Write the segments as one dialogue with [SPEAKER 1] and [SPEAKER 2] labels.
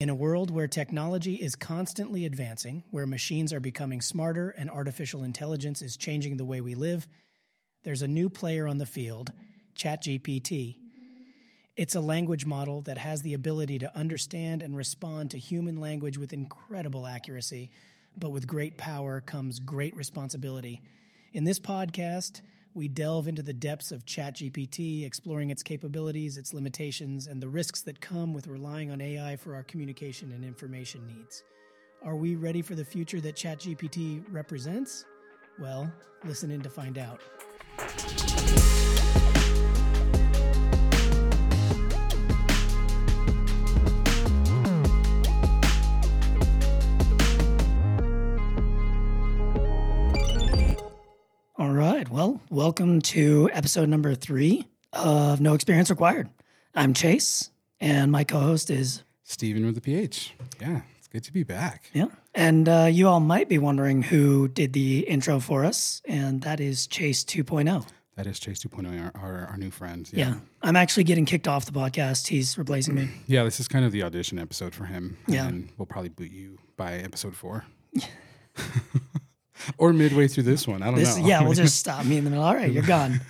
[SPEAKER 1] In a world where technology is constantly advancing, where machines are becoming smarter and artificial intelligence is changing the way we live, there's a new player on the field, ChatGPT. It's a language model that has the ability to understand and respond to human language with incredible accuracy, but with great power comes great responsibility. In this podcast, we delve into the depths of ChatGPT, exploring its capabilities, its limitations, and the risks that come with relying on AI for our communication and information needs. Are we ready for the future that ChatGPT represents? Well, listen in to find out. Well, welcome to episode number three of No Experience Required. I'm Chase, and my co host is,
[SPEAKER 2] Stephen with the PH. Yeah, it's good to be back.
[SPEAKER 1] yeah. And uh, you all might be wondering who did the intro for us, and that is Chase 2.0.
[SPEAKER 2] That is Chase 2.0, our, our, our new friend.
[SPEAKER 1] Yeah. I'm actually getting kicked off the podcast. He's replacing me.
[SPEAKER 2] Yeah, this is kind of the audition episode for him.
[SPEAKER 1] Yeah.
[SPEAKER 2] And we'll probably boot you by episode four. or midway through this one. I don't
[SPEAKER 1] This,
[SPEAKER 2] know.
[SPEAKER 1] yeah, we'll just stop me in the middle. All right, you're gone.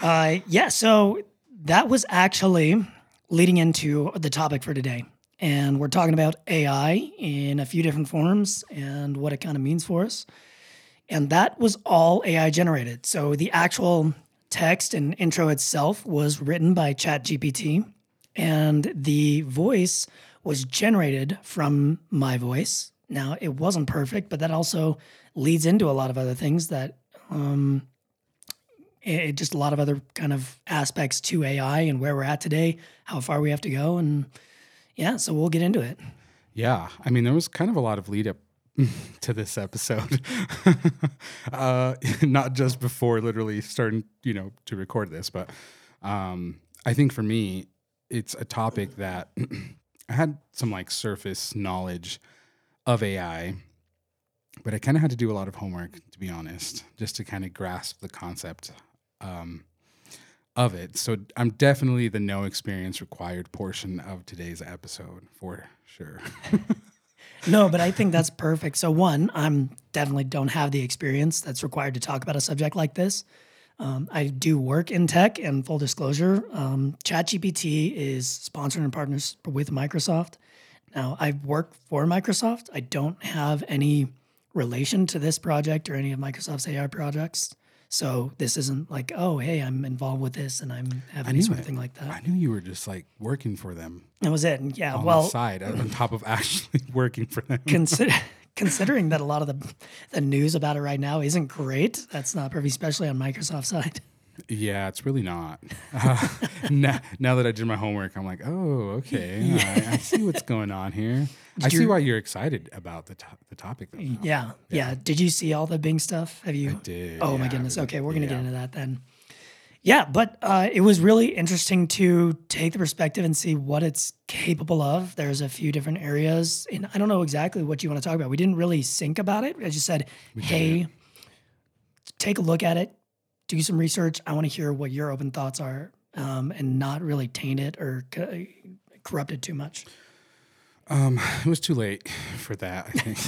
[SPEAKER 1] uh, yeah, so that was actually leading into the topic for today. And we're talking about AI in a few different forms and what it kind of means for us. And that was all AI generated. So the actual text and intro itself was written by ChatGPT, and the voice was generated from my voice. Now, it wasn't perfect, but that also leads into a lot of other things that um, it, just a lot of other kind of aspects to AI and where we're at today, how far we have to go. And yeah, so we'll get into it.
[SPEAKER 2] Yeah, I mean, there was kind of a lot of lead up to this episode. uh, not just before literally starting, you know, to record this, but um, I think for me, it's a topic that I had some like surface knowledge of AI, but I kind of had to do a lot of homework, to be honest, just to kind of grasp the concept um, of it. So I'm definitely the no experience required portion of today's episode for sure.
[SPEAKER 1] No, but I think that's perfect. So one, I'm definitely don't have the experience that's required to talk about a subject like this. Um, I do work in tech, and full disclosure, um, ChatGPT is sponsored and partners with Microsoft. Now, I work for Microsoft. I don't have any relation to this project or any of Microsoft's AI projects. So this isn't like, oh, hey, I'm involved with this and I'm having any
[SPEAKER 2] knew
[SPEAKER 1] sort of thing like that.
[SPEAKER 2] I knew you were just like working for them
[SPEAKER 1] That was it. And yeah,
[SPEAKER 2] on
[SPEAKER 1] well,
[SPEAKER 2] the side on top of actually working for them.
[SPEAKER 1] consider considering that a lot of the the news about it right now isn't great. That's not perfect, especially on Microsoft's side.
[SPEAKER 2] Yeah, it's really not. Uh, now, now that I did my homework, I'm like, oh, okay, I, I see what's going on here. I see why you're excited about the to- the topic. Though. now.
[SPEAKER 1] Yeah, yeah. Did you see all the Bing stuff? Have you?
[SPEAKER 2] did,
[SPEAKER 1] Oh my goodness. Okay, we're gonna get into that then. Yeah, but uh, it was really interesting to take the perspective and see what it's capable of. There's a few different areas, and I don't know exactly what you want to talk about. We didn't really think about it. I just said, "Hey, take a look at it, do some research. I want to hear what your open thoughts are, um, and not really taint it or co- corrupt it too much."
[SPEAKER 2] Um, it was too late for that. I think.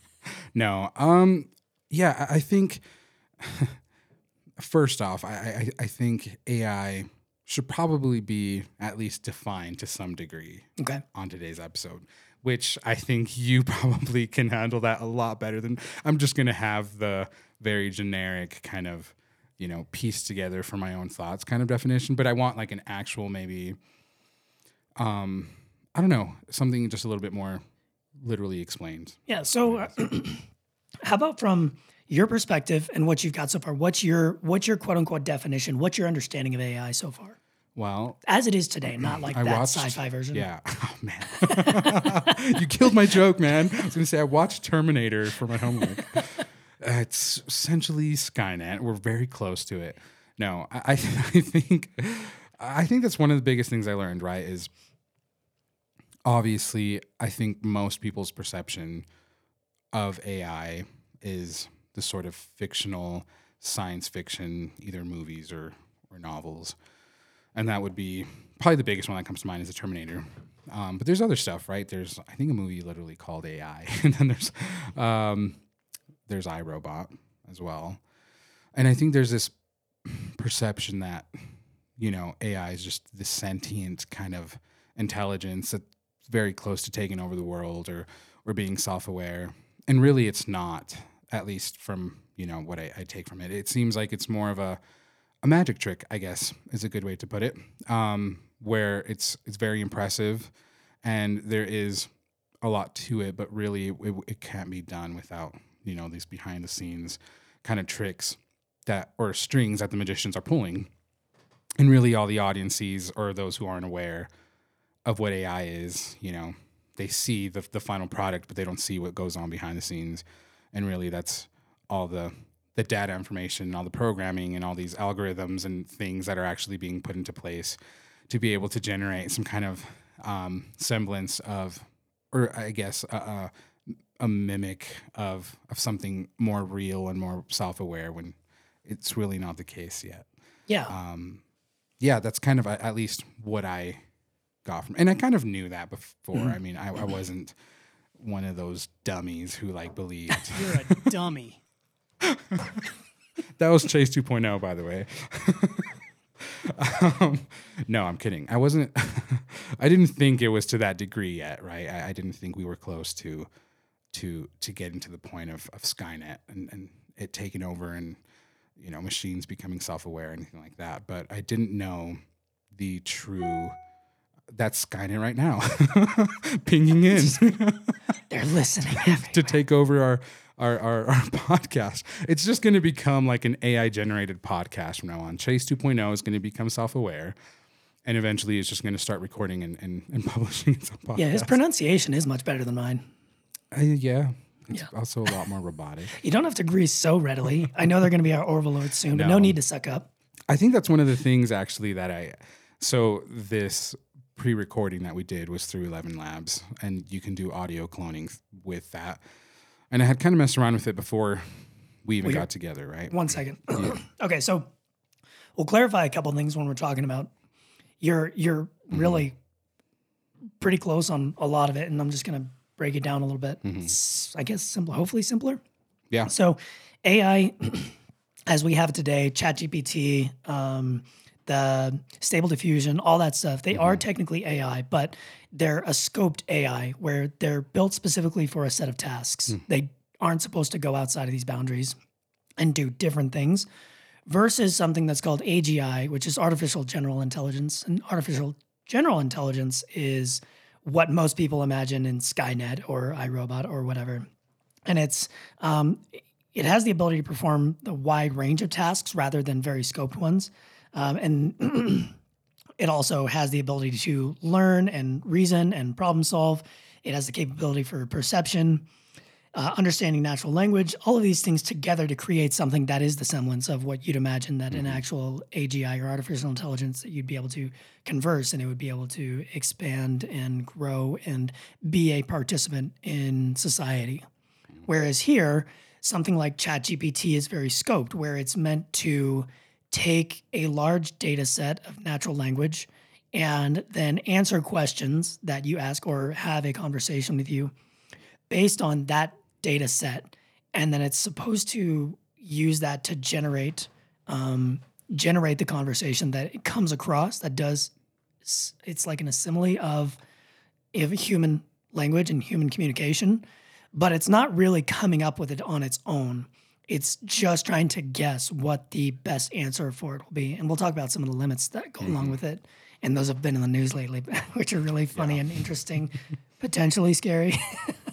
[SPEAKER 2] no. Um. Yeah, I, think. First off, I, I I think AI should probably be at least defined to some degree
[SPEAKER 1] Okay.
[SPEAKER 2] on today's episode, which I think you probably can handle that a lot better than I'm just going to have the very generic kind of, you know, piece together for my own thoughts kind of definition, but I want like an actual maybe um I don't know, something just a little bit more literally explained.
[SPEAKER 1] Yeah. So, uh, how about from your perspective and what you've got so far? What's your what's your quote unquote definition? What's your understanding of AI so far,
[SPEAKER 2] Well,
[SPEAKER 1] as it is today? Not like
[SPEAKER 2] I
[SPEAKER 1] that
[SPEAKER 2] watched
[SPEAKER 1] sci-fi version.
[SPEAKER 2] Yeah. Oh man. you killed my joke, man. I was gonna say I watched Terminator for my homework. uh, it's essentially Skynet. We're very close to it. No, I, I, think I think that's one of the biggest things I learned, right? Is obviously I think most people's perception of AI is the sort of fictional science fiction, either movies or or novels and that would be probably the biggest one that comes to mind is the Terminator. Um, but there's other stuff, right? There's I think a movie literally called AI, and then there's um, there's iRobot as well, and I think there's this perception that you know AI is just this sentient kind of intelligence that's very close to taking over the world or or being self-aware, and really it's not. At least from you know what I, I take from it, it seems like it's more of a a magic trick, I guess, is a good way to put it. Um, where it's it's very impressive, and there is a lot to it, but really it, it can't be done without you know these behind the scenes kind of tricks that or strings that the magicians are pulling, and really all the audience sees or those who aren't aware of what AI is, you know, they see the the final product, but they don't see what goes on behind the scenes, and really that's all the the data information, and all the programming, and all these algorithms and things that are actually being put into place to be able to generate some kind of um, semblance of, or I guess a, a, a, mimic of of something more real and more self aware when it's really not the case yet.
[SPEAKER 1] Yeah.
[SPEAKER 2] Um, yeah, that's kind of a, at least what I got from, and I kind of knew that before.
[SPEAKER 1] Mm-hmm.
[SPEAKER 2] I mean, I, I wasn't one of those dummies who like believed.
[SPEAKER 1] You're a dummy.
[SPEAKER 2] that was Chase 2.0, by the way. um, no, I'm kidding. I wasn't. I didn't think it was to that degree yet, right? I, I, didn't think we were close to to to getting to the point of, of Skynet and, and it taking over and you know machines becoming self aware, and anything like that. But I didn't know the true. That's Skynet right now, pinging in.
[SPEAKER 1] They're listening
[SPEAKER 2] to take over our our, our, our podcast. It's just going to become like an AI generated podcast from now on. Chase 2.0 is going to become self aware. And eventually it's just going to start recording and, and, and publishing its own podcast.
[SPEAKER 1] Yeah, his pronunciation is much better than mine.
[SPEAKER 2] Uh, yeah. It's
[SPEAKER 1] Yeah.
[SPEAKER 2] also a lot more robotic.
[SPEAKER 1] You don't have to agree so readily. I know they're going to be our overlords soon, but no
[SPEAKER 2] No.
[SPEAKER 1] need to suck up.
[SPEAKER 2] I think that's one of the things actually that I. So this pre-recording that we did was through Eleven Labs, and you can do audio cloning with that. And I had kind of messed around with it before we even
[SPEAKER 1] Well,
[SPEAKER 2] got together, right?
[SPEAKER 1] One second. okay, so we'll clarify a couple things when we're talking about. You're you're really pretty close on a lot of it, and I'm just gonna break it down a little bit. Mm-hmm. I guess simple, hopefully simpler.
[SPEAKER 2] Yeah.
[SPEAKER 1] So AI, as we have it today, ChatGPT, um, the Stable Diffusion, all that stuff, they are mm-hmm. technically AI, but they're a scoped AI where they're built specifically for a set of tasks. Hmm. They aren't supposed to go outside of these boundaries and do different things versus something that's called AGI, which is artificial general intelligence. And artificial general intelligence is what most people imagine in Skynet or iRobot or whatever. And it's um, it has the ability to perform the wide range of tasks rather than very scoped ones. Um, and it also has the ability to learn and reason and problem solve. It has the capability for perception, uh, understanding natural language, all of these things together to create something that is the semblance of what you'd imagine that an actual AGI or artificial intelligence that you'd be able to converse and it would be able to expand and grow and be a participant in society. Whereas here, something like ChatGPT is very scoped, where it's meant to take a large data set of natural language and then answer questions that you ask or have a conversation with you based on that data set. And then it's supposed to use that to generate um, generate the conversation that it comes across that does it's like an assembly of of human language and human communication but it's not really coming up with it on its own. It's just trying to guess what the best answer for it will be. And we'll talk about some of the limits that go along with it. And those have been in the news lately, which are really funny and interesting, potentially scary.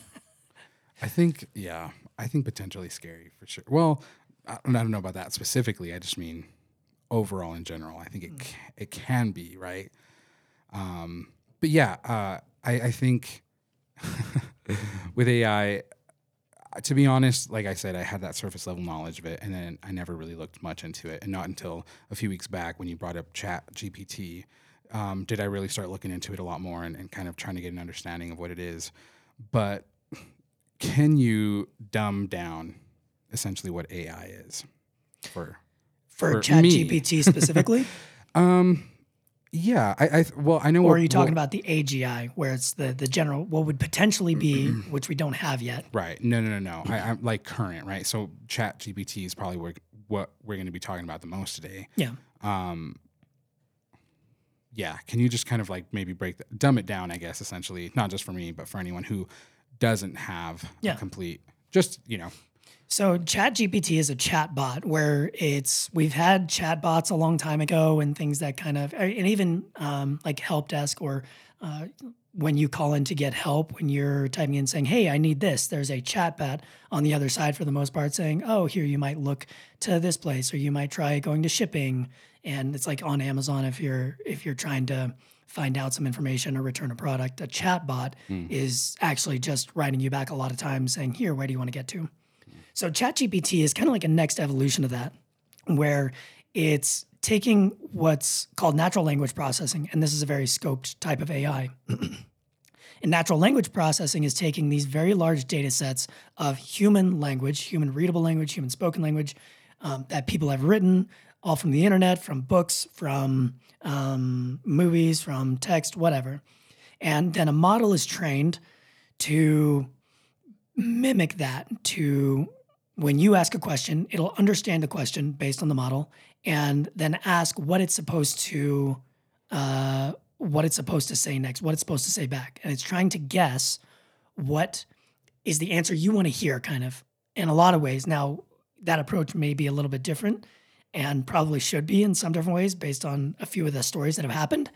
[SPEAKER 2] I think, yeah, I think potentially scary for sure. Well, I I don't know about that specifically. I just mean overall in general. I think it ca- it can be right. Um, but yeah, uh, I, I think with AI, uh, to be honest, like I said, I had that surface level knowledge of it, and then I never really looked much into it. And not until a few weeks back, when you brought up Chat GPT, um, did I really start looking into it a lot more and, and kind of trying to get an understanding of what it is. But can you dumb down essentially what AI is for
[SPEAKER 1] for
[SPEAKER 2] For
[SPEAKER 1] Chat
[SPEAKER 2] me.
[SPEAKER 1] GPT specifically.
[SPEAKER 2] um Yeah, I, I well, I know.
[SPEAKER 1] Or
[SPEAKER 2] what,
[SPEAKER 1] are you talking
[SPEAKER 2] what-
[SPEAKER 1] about the AGI, where it's the the general what would potentially be, which we don't have yet?
[SPEAKER 2] Right. No, no, no, no. I, I'm like current, right? So Chat GPT is probably where, what we're going to be talking about the most today.
[SPEAKER 1] Yeah.
[SPEAKER 2] Um, yeah. Can you just kind of like maybe break, the, dumb it down, I guess, essentially, not just for me, but for anyone who doesn't have
[SPEAKER 1] Yeah.
[SPEAKER 2] a complete, just, you know,
[SPEAKER 1] So ChatGPT is a chat bot where it's we've had chat bots a long time ago and things that kind of and even um, like help desk or uh, when you call in to get help when you're typing in saying hey I need this there's a chat bot on the other side for the most part saying oh here you might look to this place or you might try going to shipping and it's like on Amazon if you're if you're trying to find out some information or return a product. A chat bot is actually just writing you back a lot of times saying here where do you want to get to? So ChatGPT is kind of like a next evolution of that, where it's taking what's called natural language processing, and this is a very scoped type of AI. and natural language processing is taking these very large data sets of human language, human readable language, human spoken language um, that people have written, all from the internet, from books, from um, movies, from text, whatever. And then a model is trained to mimic that to when you ask a question, it'll understand the question based on the model and then ask what it's supposed to uh, what it's supposed to say next, what it's supposed to say back. And it's trying to guess what is the answer you want to hear, kind of in a lot of ways. Now, that approach may be a little bit different and probably should be in some different ways based on a few of the stories that have happened.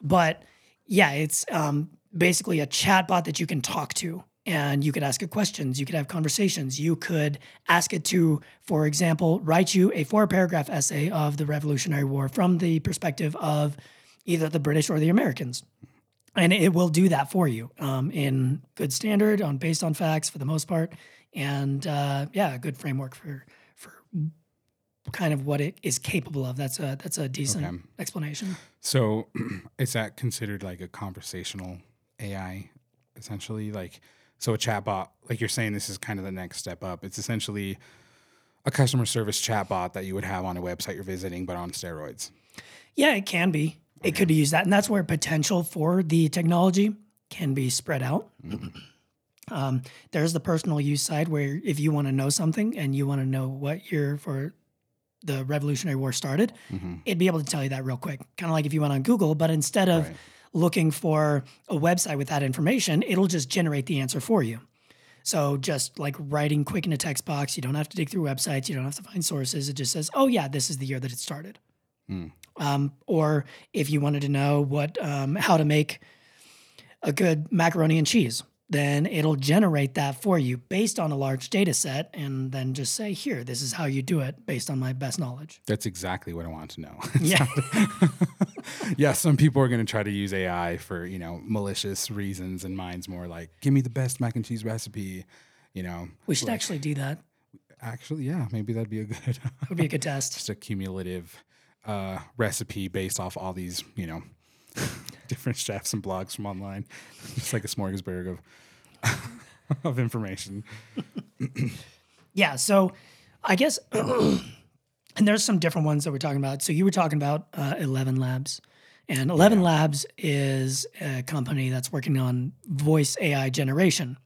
[SPEAKER 1] But yeah, it's um, basically a chatbot that you can talk to and you could ask it questions. You could have conversations. You could ask it to, for example, write you a four paragraph essay of the Revolutionary War from the perspective of either the British or the Americans. And it will do that for you um, in good standard, on based on facts for the most part, and uh, yeah, a good framework for for kind of what it is capable of. That's a that's a decent
[SPEAKER 2] Okay.
[SPEAKER 1] explanation.
[SPEAKER 2] So is that considered like a conversational AI essentially? Like so a chatbot, like you're saying this is kind of the next step up. It's essentially a customer service chatbot that you would have on a website you're visiting, but on steroids.
[SPEAKER 1] Yeah, it can be. It could use that, and that's where potential for the technology can be spread out. Um, there's the personal use side where if you want to know something and you want to know what year for the Revolutionary War started,
[SPEAKER 2] Mm-hmm.
[SPEAKER 1] it'd be able to tell you that real quick. Kind of like if you went on Google, but instead of
[SPEAKER 2] Right.
[SPEAKER 1] looking for a website with that information, it'll just generate the answer for you. So just like writing quick in a text box, you don't have to dig through websites, you don't have to find sources. It just says, "Oh yeah, this is the year that it started." Um, or if you wanted to know what um, how to make a good macaroni and cheese, then it'll generate that for you based on a large data set, and then just say, "Here, this is how you do it based on my best knowledge."
[SPEAKER 2] That's exactly what I want to know.
[SPEAKER 1] Yeah.
[SPEAKER 2] yeah, some people are going to try to use AI for, you know, malicious reasons and mine's more like, give me the best mac and cheese recipe, you know.
[SPEAKER 1] We should actually do that.
[SPEAKER 2] Actually, yeah, maybe that'd be a good
[SPEAKER 1] Would be a good test.
[SPEAKER 2] just a cumulative uh, recipe based off all these, you know, different chefs and blogs from online. It's like a smorgasbord of of information.
[SPEAKER 1] Yeah. So I guess, and there's some different ones that we're talking about. So you were talking about uh, Eleven Labs, and Eleven Labs is a company that's working on voice AI generation.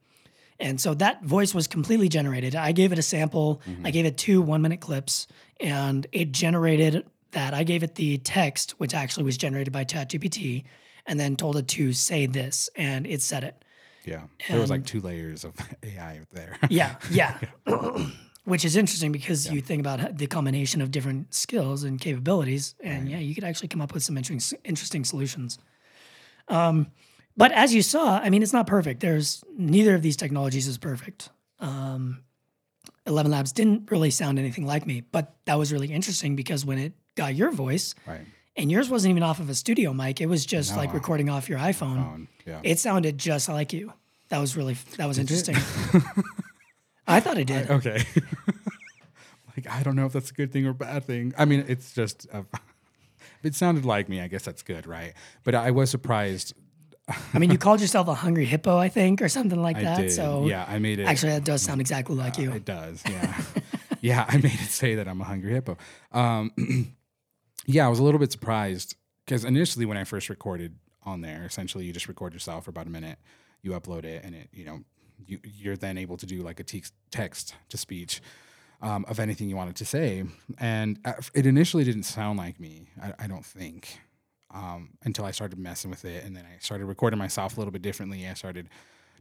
[SPEAKER 1] And so that voice was completely generated. I gave it a sample. I gave it two one minute clips, and it generated that. I gave it the text, which actually was generated by ChatGPT, and then told it to say this, and it said it.
[SPEAKER 2] Yeah. There was like two layers of AI there.
[SPEAKER 1] Yeah, yeah. Which is interesting because you think about the combination of different skills and capabilities, and yeah, you could actually come up with some interesting, interesting solutions. Um, but as you saw, I mean, it's not perfect. There's neither of these technologies is perfect. Um, Eleven Labs didn't really sound anything like me, but that was really interesting because when it got your voice,
[SPEAKER 2] right.
[SPEAKER 1] and yours wasn't even off of a studio mic, it was just like recording off your iPhone.
[SPEAKER 2] Um, yeah.
[SPEAKER 1] It sounded just like you. That was really that was interesting. I thought it did.
[SPEAKER 2] okay. like I don't know if that's a good thing or bad thing. I mean, it's just uh, it sounded like me. I guess that's good, right? But I was surprised.
[SPEAKER 1] I mean, you called yourself a hungry hippo, I think, or something like
[SPEAKER 2] I
[SPEAKER 1] that.
[SPEAKER 2] did.
[SPEAKER 1] So
[SPEAKER 2] yeah, I made it.
[SPEAKER 1] actually, that does sound exactly like you.
[SPEAKER 2] It does, yeah. yeah, I made it say that I'm a hungry hippo. Um, yeah, I was a little bit surprised because initially when I first recorded on there, essentially you just record yourself for about a minute, you upload it, and it you know you you're then able to do like a te- text to speech. Um, of anything you wanted to say, and it initially didn't sound like me. I, I don't think um, until I started messing with it, and then I started recording myself a little bit differently. I started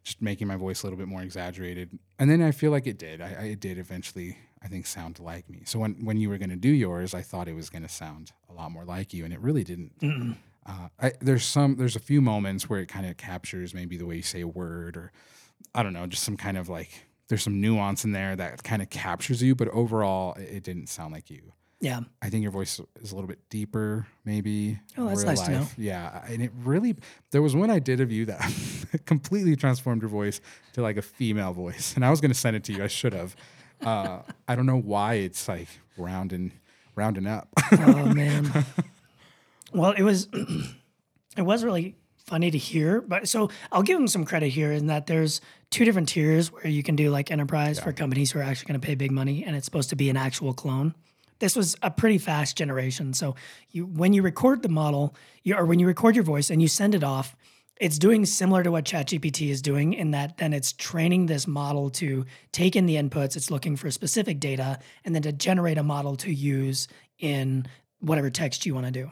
[SPEAKER 2] just making my voice a little bit more exaggerated, and then I feel like it did. I, I it did eventually. I think sound like me. So when when you were going to do yours, I thought it was going to sound a lot more like you, and it really didn't.
[SPEAKER 1] Mm-mm.
[SPEAKER 2] Uh, I, there's some there's a few moments where it kind of captures maybe the way you say a word, or I don't know, just some kind of like there's some nuance in there that kind of captures you, but overall, it, it didn't sound like you.
[SPEAKER 1] Yeah.
[SPEAKER 2] I think your voice is a little bit deeper, maybe.
[SPEAKER 1] Oh, that's nice to know.
[SPEAKER 2] Yeah, and it really there was one I did of you that completely transformed your voice to like a female voice, and I was gonna send it to you. I should have. Uh, I don't know why it's like rounding rounding up.
[SPEAKER 1] Oh man. well, it was it was really funny to hear, but so I'll give them some credit here in that there's two different tiers where you can do like enterprise for companies who are actually going to pay big money and it's supposed to be an actual clone. This was a pretty fast generation. So you when you record the model, you, or when you record your voice and you send it off, it's doing similar to what ChatGPT is doing in that then it's training this model to take in the inputs, it's looking for specific data, and then to generate a model to use in whatever text you want to do.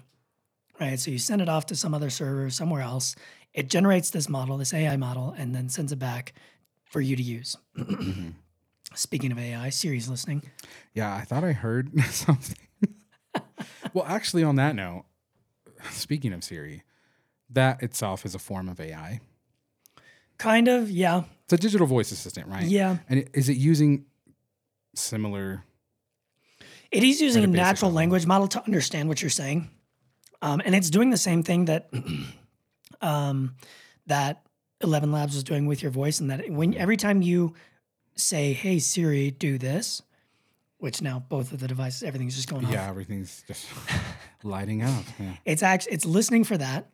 [SPEAKER 1] Right. So you send it off to some other server somewhere else. It generates this model, this AI model, and then sends it back for you to use. Speaking of AI, Siri's listening.
[SPEAKER 2] yeah, I thought I heard something. well, actually, on that note, speaking of Siri, that itself is a form of AI.
[SPEAKER 1] Kind of, yeah.
[SPEAKER 2] It's a digital voice assistant, right?
[SPEAKER 1] Yeah.
[SPEAKER 2] And it- is it using similar?
[SPEAKER 1] It is using a
[SPEAKER 2] At a basic
[SPEAKER 1] natural language model to understand what you're saying. Um, and it's doing the same thing that um, that Eleven Labs was doing with your voice, and that when every time you say, "Hey Siri, do this," which now both of the devices, everything's just going off.
[SPEAKER 2] Yeah, everything's just lighting up. Yeah.
[SPEAKER 1] It's actually it's listening for that,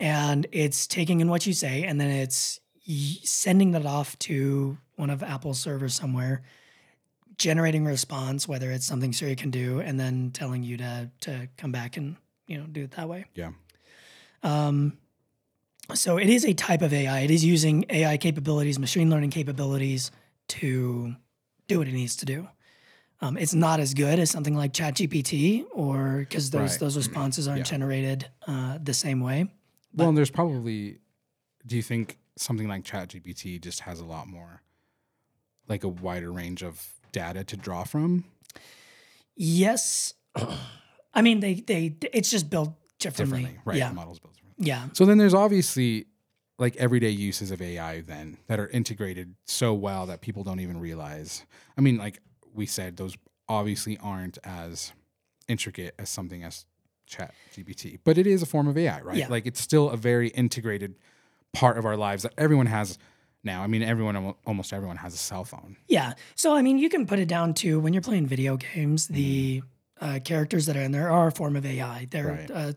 [SPEAKER 1] and it's taking in what you say, and then it's sending that off to one of Apple's servers somewhere, generating a response, whether it's something Siri can do, and then telling you to to come back and you know do it that way.
[SPEAKER 2] Yeah.
[SPEAKER 1] Um, so it is a type of AI. It is using AI capabilities, machine learning capabilities to do what it needs to do. Um, it's not as good as something like ChatGPT, or because those
[SPEAKER 2] Right.
[SPEAKER 1] those responses aren't
[SPEAKER 2] Yeah.
[SPEAKER 1] generated uh, the same way.
[SPEAKER 2] Well, and there's probably. Do you think something like ChatGPT just has a lot more, like a wider range of data to draw from?
[SPEAKER 1] Yes, I mean they they it's just built differently.
[SPEAKER 2] Differently, right?
[SPEAKER 1] Yeah,
[SPEAKER 2] The model's built differently.
[SPEAKER 1] yeah,
[SPEAKER 2] So then there's obviously like everyday uses of AI then that are integrated so well that people don't even realize. I mean, like we said, those obviously aren't as intricate as something as Chat GPT, but it is a form of AI, right?
[SPEAKER 1] Yeah.
[SPEAKER 2] Like it's still a very integrated part of our lives that everyone has now. I mean, everyone, almost everyone has a cell phone.
[SPEAKER 1] yeah. So I mean, you can put it down to when you're playing video games, the uh, characters that are in there are a form of AI. They're
[SPEAKER 2] Right.
[SPEAKER 1] uh,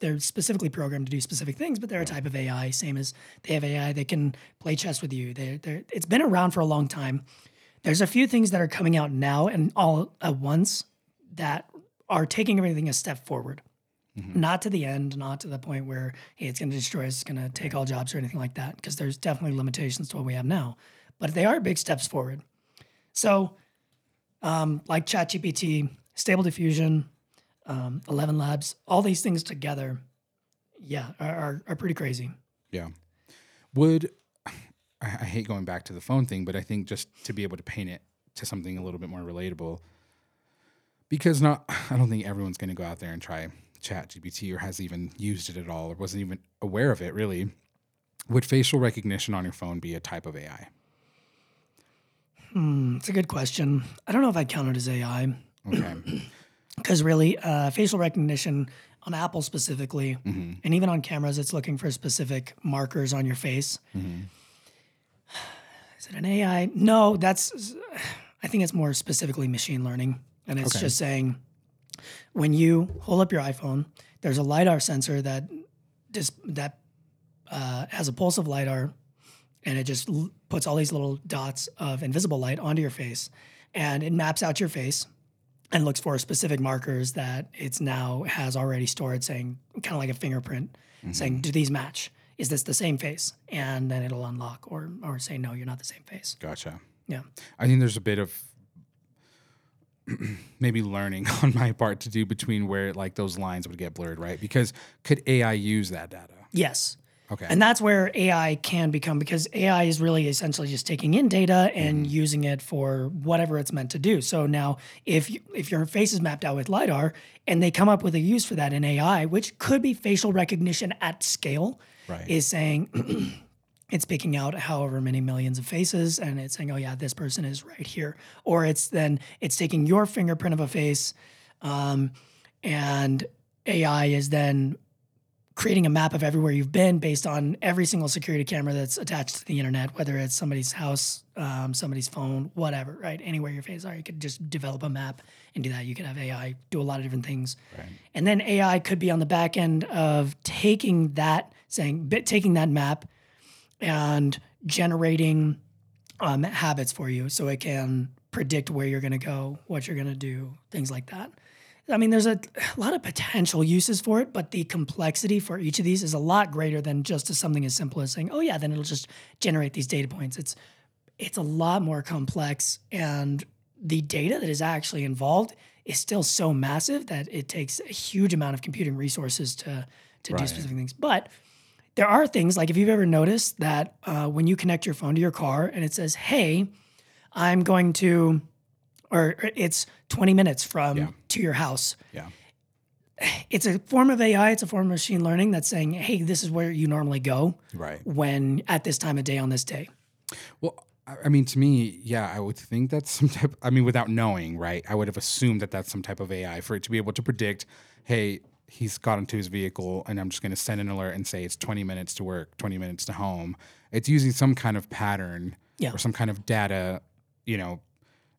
[SPEAKER 1] they're specifically programmed to do specific things, but they're a type of AI. Same as they have AI, they can play chess with you. They're, they're it's been around for a long time. There's a few things that are coming out now and all at once that are taking everything a step forward. Not to the end, not to the point where hey, it's going to destroy us, it's going to take all jobs or anything like that, because there's definitely limitations to what we have now. But they are big steps forward. So, um, like ChatGPT, Stable Diffusion, um, Eleven Labs, all these things together, yeah, are, are, are pretty crazy.
[SPEAKER 2] Yeah. Would I, I hate going back to the phone thing, but I think just to be able to paint it to something a little bit more relatable, because not I don't think everyone's going to go out there and try Chat GPT or has even used it at all or wasn't even aware of it really. Would facial recognition on your phone be a type of AI?
[SPEAKER 1] Hmm, it's a good question. I don't know if I count it as AI
[SPEAKER 2] Okay.
[SPEAKER 1] because really, uh, facial recognition on Apple specifically,
[SPEAKER 2] hmm
[SPEAKER 1] and even on cameras, it's looking for specific markers on your face.
[SPEAKER 2] hmm
[SPEAKER 1] Is it an AI? No, that's. I think it's more specifically machine learning, and it's
[SPEAKER 2] Okay.
[SPEAKER 1] just saying when you hold up your iPhone, there's a lidar sensor that just that uh, has a pulse of lidar, and it just l- puts all these little dots of invisible light onto your face, and it maps out your face, and looks for specific markers that it's now has already stored, saying kind of like a fingerprint, saying, "Do these match? Is this the same face?" And then it'll unlock or or say, "No, you're not the same face."
[SPEAKER 2] Gotcha.
[SPEAKER 1] Yeah.
[SPEAKER 2] I think there's a bit of maybe learning on my part to do between where like those lines would get blurred, right? Because could AI use that data?
[SPEAKER 1] Yes.
[SPEAKER 2] Okay.
[SPEAKER 1] And that's where AI can become because AI is really essentially just taking in data and
[SPEAKER 2] Mm-hmm.
[SPEAKER 1] using it for whatever it's meant to do. So now if you, if your face is mapped out with lidar and they come up with a use for that in AI, which could be facial recognition at scale,
[SPEAKER 2] Right.
[SPEAKER 1] is saying it's picking out however many millions of faces and it's saying, oh yeah, this person is right here. Or it's then it's taking your fingerprint of a face, um, and AI is then creating a map of everywhere you've been based on every single security camera that's attached to the internet, whether it's somebody's house, um, somebody's phone, whatever, right? Anywhere your face are, you could just develop a map and do that. You could have AI do a lot of different things.
[SPEAKER 2] Right.
[SPEAKER 1] And then AI could be on the back end of taking that, saying, taking that map and generating um, habits for you so it can predict where you're going to go, what you're going to do, things like that. I mean, there's a, a lot of potential uses for it, but the complexity for each of these is a lot greater than just something as simple as saying, "Oh yeah," then it'll just generate these data points. It's it's a lot more complex, and the data that is actually involved is still so massive that it takes a huge amount of computing resources to to do specific things. But there are things like if you've ever noticed that uh, when you connect your phone to your car and it says, "Hey, I'm going to," or it's 20 minutes from
[SPEAKER 2] Yeah.
[SPEAKER 1] to your house.
[SPEAKER 2] Yeah.
[SPEAKER 1] It's a form of AI. It's a form of machine learning that's saying, "Hey, this is where you normally go
[SPEAKER 2] Right.
[SPEAKER 1] when at this time of day on this day."
[SPEAKER 2] Well, I I mean, to me, yeah, I would think that's some type. I mean, without knowing, right? I would have assumed that that's some type of AI for it to be able to predict, hey, he's got into his vehicle, and I'm just going to send an alert and say it's 20 minutes to work, 20 minutes to home. It's using some kind of pattern
[SPEAKER 1] Yeah.
[SPEAKER 2] or some kind of data, you know,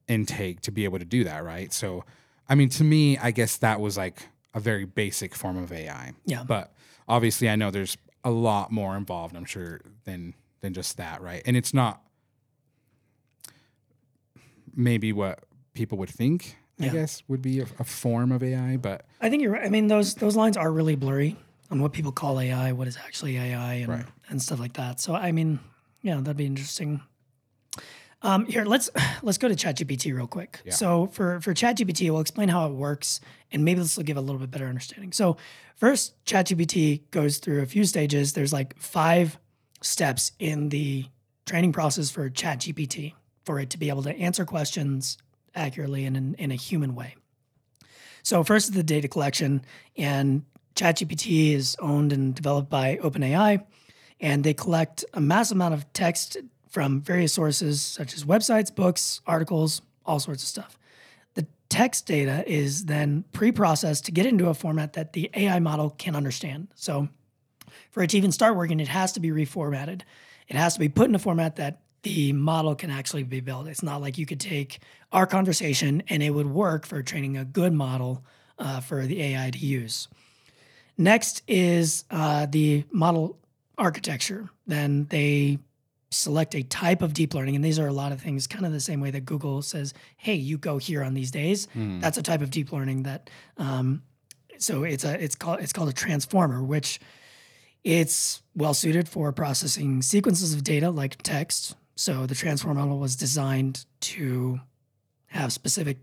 [SPEAKER 2] intake to be able to do that, right? So, I mean, to me, I guess that was like a very basic form of AI.
[SPEAKER 1] Yeah.
[SPEAKER 2] But obviously, I know there's a lot more involved. I'm sure than than just that, right? And it's not maybe what people would think. I
[SPEAKER 1] Yeah.
[SPEAKER 2] guess would be a, a form of AI, but
[SPEAKER 1] I think you're right. I mean, those those lines are really blurry on what people call AI, what is actually AI, and
[SPEAKER 2] Right.
[SPEAKER 1] and stuff like that. So, I mean, yeah, that'd be interesting. Um, here, let's let's go to ChatGPT real quick.
[SPEAKER 2] Yeah.
[SPEAKER 1] So, for for ChatGPT, we'll explain how it works, and maybe this will give a little bit better understanding. So, first, ChatGPT goes through a few stages. There's like five steps in the training process for ChatGPT for it to be able to answer questions accurately and in, in a human way. So first is the data collection, and ChatGPT is owned and developed by OpenAI, and they collect a massive amount of text from various sources such as websites, books, articles, all sorts of stuff. The text data is then pre-processed to get into a format that the AI model can understand. So for it to even start working, it has to be reformatted. It has to be put in a format that the model can actually be built. It's not like you could take our conversation and it would work for training a good model uh, for the AI to use. Next is uh, the model architecture. Then they select a type of deep learning, and these are a lot of things, kind of the same way that Google says, "Hey, you go here on these days." That's a type of deep learning that. Um, so it's a it's called it's called a transformer, which it's well suited for processing sequences of data like text. So the transform model was designed to have specific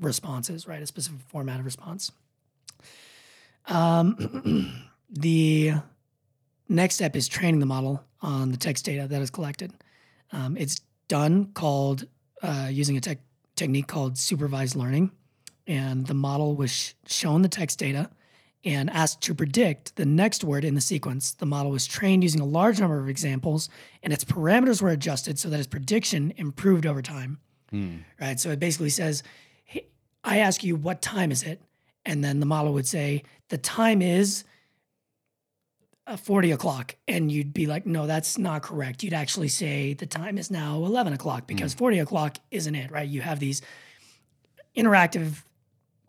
[SPEAKER 1] responses, right? A specific format of response. Um, the next step is training the model on the text data that is collected. Um, it's done called uh, using a tech technique called supervised learning, and the model was sh- shown the text data and asked to predict the next word in the sequence. The model was trained using a large number of examples, and its parameters were adjusted so that its prediction improved over time. Right. So it basically says, hey, I ask you, what time is it? And then the model would say, the time is uh, 40 o'clock. And you'd be like, no, that's not correct. You'd actually say, the time is now 11 o'clock because 40 o'clock isn't it, right? You have these interactive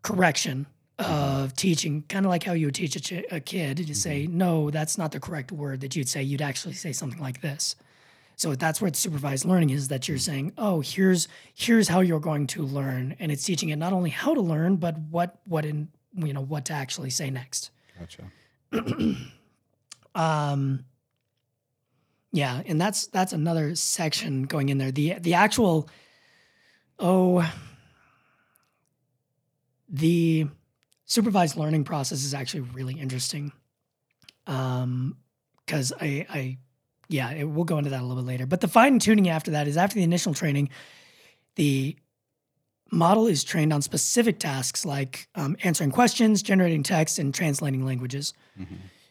[SPEAKER 1] correction Uh-huh. of teaching, kind of like how you would teach a, ch- a kid to say, mm-hmm. no, that's not the correct word that you'd say. You'd actually say something like this. So that's what supervised learning is that you're mm-hmm. saying, oh, here's here's how you're going to learn, and it's teaching it not only how to learn, but what what in you know what to actually say next.
[SPEAKER 2] Gotcha.
[SPEAKER 1] Um, yeah, and that's that's another section going in there. The the actual oh the supervised learning process is actually really interesting. Um, because I I yeah, it, we'll go into that a little bit later. But the fine tuning after that is after the initial training, the model is trained on specific tasks like um, answering questions, generating text, and translating languages.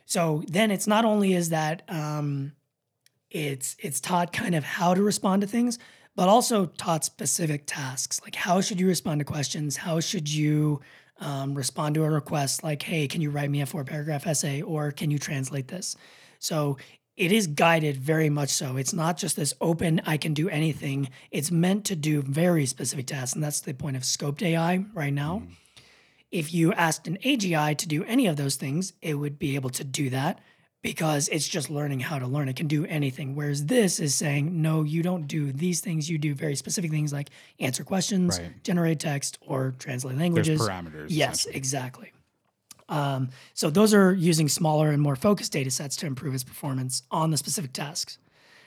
[SPEAKER 1] So then it's not only is that um, it's it's taught kind of how to respond to things, but also taught specific tasks like how should you respond to questions, how should you um, respond to a request like, hey, can you write me a four paragraph essay or can you translate this? So it is guided very much so. It's not just this open, I can do anything. It's meant to do very specific tasks. And that's the point of scoped AI right now. If you asked an AGI to do any of those things, it would be able to do that because it's just learning how to learn. It can do anything. Whereas this is saying, no, you don't do these things. You do very specific things like answer questions,
[SPEAKER 2] Right.
[SPEAKER 1] generate text, or translate
[SPEAKER 2] There's
[SPEAKER 1] languages.
[SPEAKER 2] parameters.
[SPEAKER 1] Yes, exactly. Um, so those are using smaller and more focused data sets to improve its performance on the specific tasks.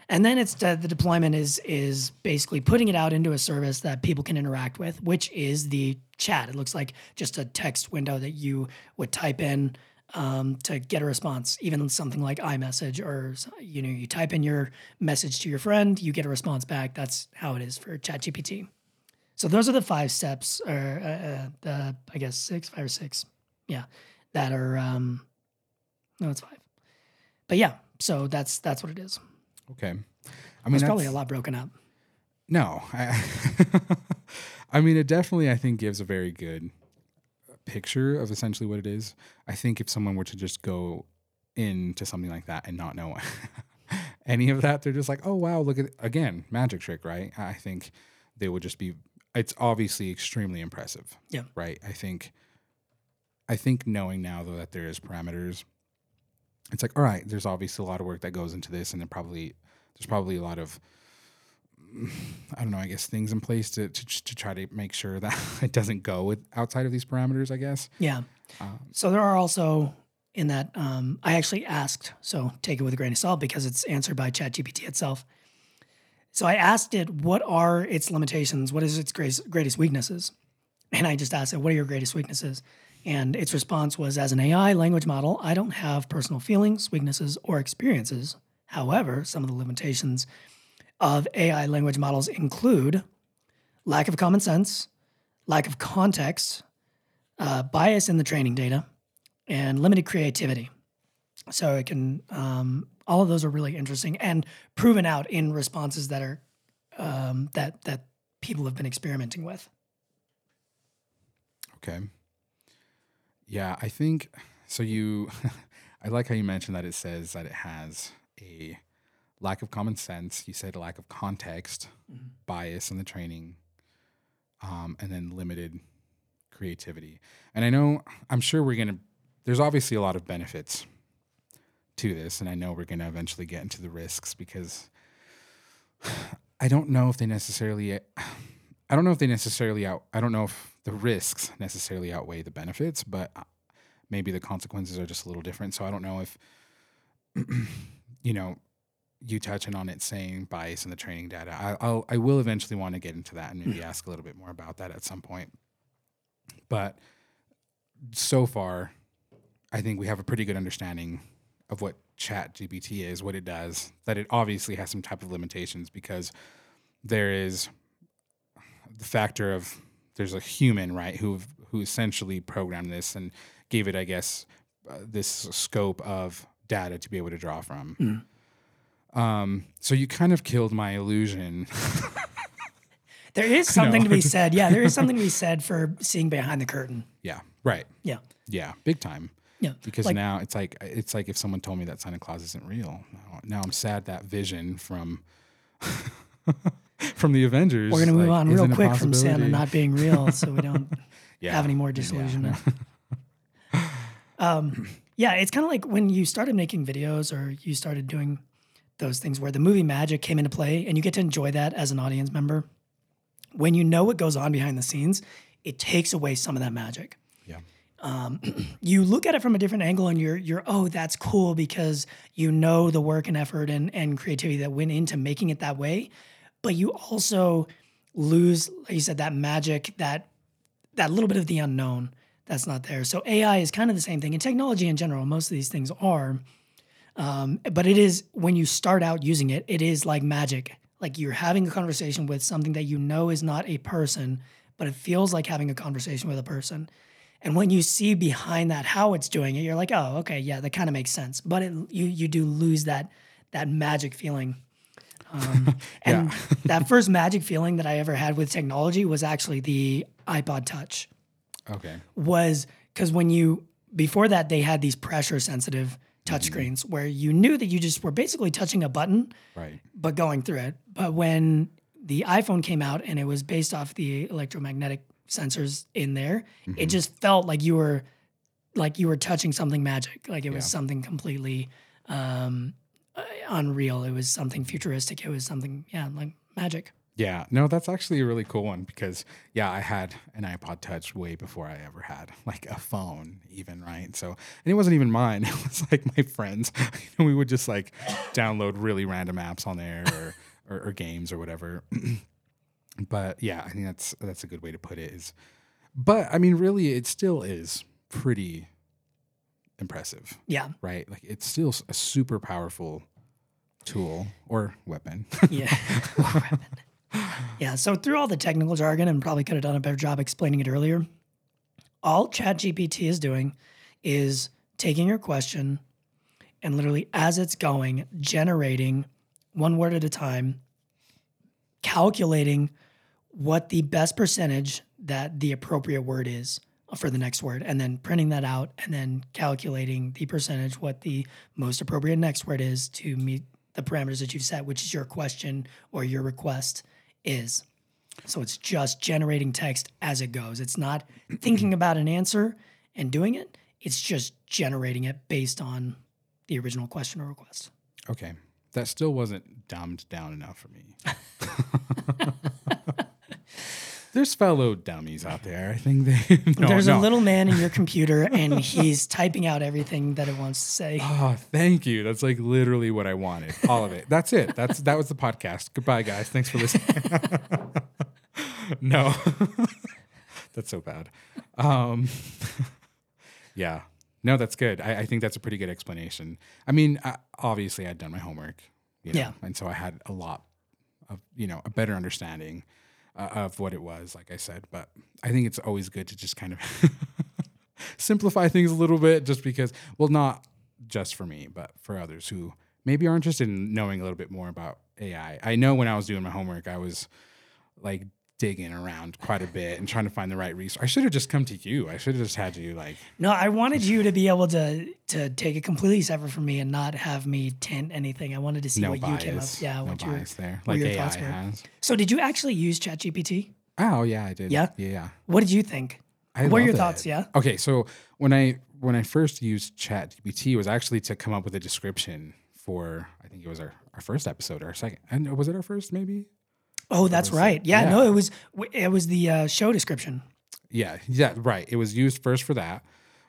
[SPEAKER 1] And then it's the, the deployment is is basically putting it out into a service that people can interact with, which is the chat. It looks like just a text window that you would type in um, to get a response, even something like iMessage or you know you type in your message to your friend, you get a response back. That's how it is for ChatGPT. So those are the five steps, or uh, uh, the I guess six, five or six, yeah, that are um, no, it's five, but yeah. So that's that's what it is.
[SPEAKER 2] Okay. I mean,
[SPEAKER 1] It's probably a lot broken up.
[SPEAKER 2] No, I, I mean, it definitely, I think, gives a very good picture of essentially what it is. I think if someone were to just go into something like that and not know any of that, they're just like, oh, wow, look at, again, magic trick, right? I think they would just be, it's obviously extremely impressive.
[SPEAKER 1] Yeah.
[SPEAKER 2] Right. I think, I think knowing now, though, that there is parameters, it's like, all right, there's obviously a lot of work that goes into this, and it probably, there's probably a lot of, I don't know, I guess things in place to, to, to try to make sure that it doesn't go with outside of these parameters, I guess.
[SPEAKER 1] Yeah.
[SPEAKER 2] Um,
[SPEAKER 1] So there are also in that um, I actually asked, so take it with a grain of salt because it's answered by ChatGPT itself. So I asked it, what are its limitations? What is its greatest, greatest weaknesses? And I just asked it, what are your greatest weaknesses? And its response was, as an AI language model, I don't have personal feelings, weaknesses, or experiences. However, some of the limitations of AI language models include lack of common sense, lack of context, uh, bias in the training data, and limited creativity. So it can, um, all of those are really interesting and proven out in responses that are um, that that people have been experimenting with.
[SPEAKER 2] Okay. Yeah, I think so. You, I like how you mentioned that it says that it has a lack of common sense. You said a lack of context, bias in the training, um, and then limited creativity. And I know, I'm sure we're gonna. There's obviously a lot of benefits to this, and I know we're gonna eventually get into the risks because I don't know if they necessarily. I don't know if they necessarily out. I don't know if the risks necessarily outweigh the benefits, but uh, maybe the consequences are just a little different. So I don't know if, you know, you touching on it saying bias in the training data. I, I'll I will eventually want to get into that and maybe ask a little bit more about that at some point. But so far, I think we have a pretty good understanding of what Chat GPT is, what it does. That it obviously has some type of limitations because there is the factor of there's a human right who who essentially programmed this and gave it i guess uh, this scope of data to be able to draw from um, so you kind of killed my illusion
[SPEAKER 1] There is something to be said. Yeah, there is something to be said for seeing behind the curtain.
[SPEAKER 2] yeah right
[SPEAKER 1] Yeah,
[SPEAKER 2] yeah big time
[SPEAKER 1] yeah.
[SPEAKER 2] because
[SPEAKER 1] Like-
[SPEAKER 2] now it's like it's like if someone told me that santa claus isn't real now, now i'm sad that vision from from the avengers
[SPEAKER 1] We're gonna move
[SPEAKER 2] like,
[SPEAKER 1] on real quick from Santa not being real, so we don't
[SPEAKER 2] yeah.
[SPEAKER 1] have any more
[SPEAKER 2] Yeah.
[SPEAKER 1] disillusionment. um, yeah, it's kind of like when you started making videos or you started doing those things where the movie magic came into play and you get to enjoy that as an audience member. When you know what goes on behind the scenes, it takes away some of that magic.
[SPEAKER 2] Yeah.
[SPEAKER 1] Um, you look at it from a different angle and you're you're oh that's cool because you know the work and effort and and creativity that went into making it that way, but you also lose like you said that magic that that little bit of the unknown that's not there. So AI is kind of the same thing, and technology in general, most of these things are. Um, but it is when you start out using it, it is like magic. Like you're having a conversation with something that you know is not a person, but it feels like having a conversation with a person. And when you see behind that how it's doing it, you're like, oh, okay, yeah, that kind of makes sense. But it, you you do lose that that magic feeling. Um, and that first magic feeling that I ever had with technology was actually the iPod Touch.
[SPEAKER 2] Okay.
[SPEAKER 1] Was because when you before that they had these pressure sensitive touchscreens where you knew that you just were basically touching a button
[SPEAKER 2] Right.
[SPEAKER 1] but going through it. But when the iPhone came out and it was based off the electromagnetic sensors in there, it just felt like you were like you were touching something magic. Like it was
[SPEAKER 2] Yeah.
[SPEAKER 1] something completely um, uh, unreal. It was something futuristic. It was something yeah, like magic.
[SPEAKER 2] Yeah, no, that's actually a really cool one because yeah, I had an iPod Touch way before I ever had like a phone, even right. So, and it wasn't even mine; it was like my friends. we would just like download really random apps on there or or, or games or whatever. but yeah, I think that's that's a good way to put it. Is, but I mean, really, it still is pretty impressive,
[SPEAKER 1] Yeah.
[SPEAKER 2] right? Like it's still a super powerful tool or weapon.
[SPEAKER 1] Yeah. yeah. So through all the technical jargon, and probably could have done a better job explaining it earlier. All ChatGPT is doing is taking your question and literally as it's going, generating one word at a time, calculating what the best percentage that the appropriate word is for the next word, and then printing that out and then calculating the percentage what the most appropriate next word is to meet the parameters that you've set, which is your question or your request is. So it's just generating text as it goes. It's not thinking about an answer and doing it. It's just generating it based on the original question or request.
[SPEAKER 2] Okay. That still wasn't dumbed down enough for me. There's fellow dummies out there. I think they. No,
[SPEAKER 1] There's
[SPEAKER 2] no.
[SPEAKER 1] a little man in your computer and he's typing out everything that it wants to say.
[SPEAKER 2] Oh, thank you. That's like literally what I wanted. All of it. That's it. That's that was the podcast. Goodbye, guys. Thanks for listening. no, that's so bad. Um, yeah. No, that's good. I, I think that's a pretty good explanation. I mean, I, obviously, I'd done my homework. You know,
[SPEAKER 1] Yeah.
[SPEAKER 2] And so I had a lot of, you know, a better understanding uh, of what it was, like I said. But I think it's always good to just kind of simplify things a little bit just because, well, not just for me, but for others who maybe are interested in knowing a little bit more about AI. I know when I was doing my homework, I was like digging around quite a bit and trying to find the right resource. I should have just come to you. I should have just had you like,
[SPEAKER 1] No, I wanted you to be able to to take it completely separate from me and not have me tint anything. I wanted to see
[SPEAKER 2] no
[SPEAKER 1] what
[SPEAKER 2] bias.
[SPEAKER 1] you came up. Yeah,
[SPEAKER 2] no
[SPEAKER 1] what you
[SPEAKER 2] bias there. Like
[SPEAKER 1] your
[SPEAKER 2] AI
[SPEAKER 1] thoughts were.
[SPEAKER 2] has.
[SPEAKER 1] So did you actually use ChatGPT?
[SPEAKER 2] Oh yeah, I did.
[SPEAKER 1] Yeah?
[SPEAKER 2] Yeah. yeah.
[SPEAKER 1] What did you think?
[SPEAKER 2] I
[SPEAKER 1] what are your
[SPEAKER 2] love
[SPEAKER 1] thoughts? Yeah.
[SPEAKER 2] Okay, so when I when I first used ChatGPT was actually to come up with a description for I think it was our, our first episode or our second and was it our first maybe?
[SPEAKER 1] Oh, that's right. Yeah,
[SPEAKER 2] Yeah.
[SPEAKER 1] no, it was it was the uh, show description.
[SPEAKER 2] Yeah, yeah, right. It was used first for that,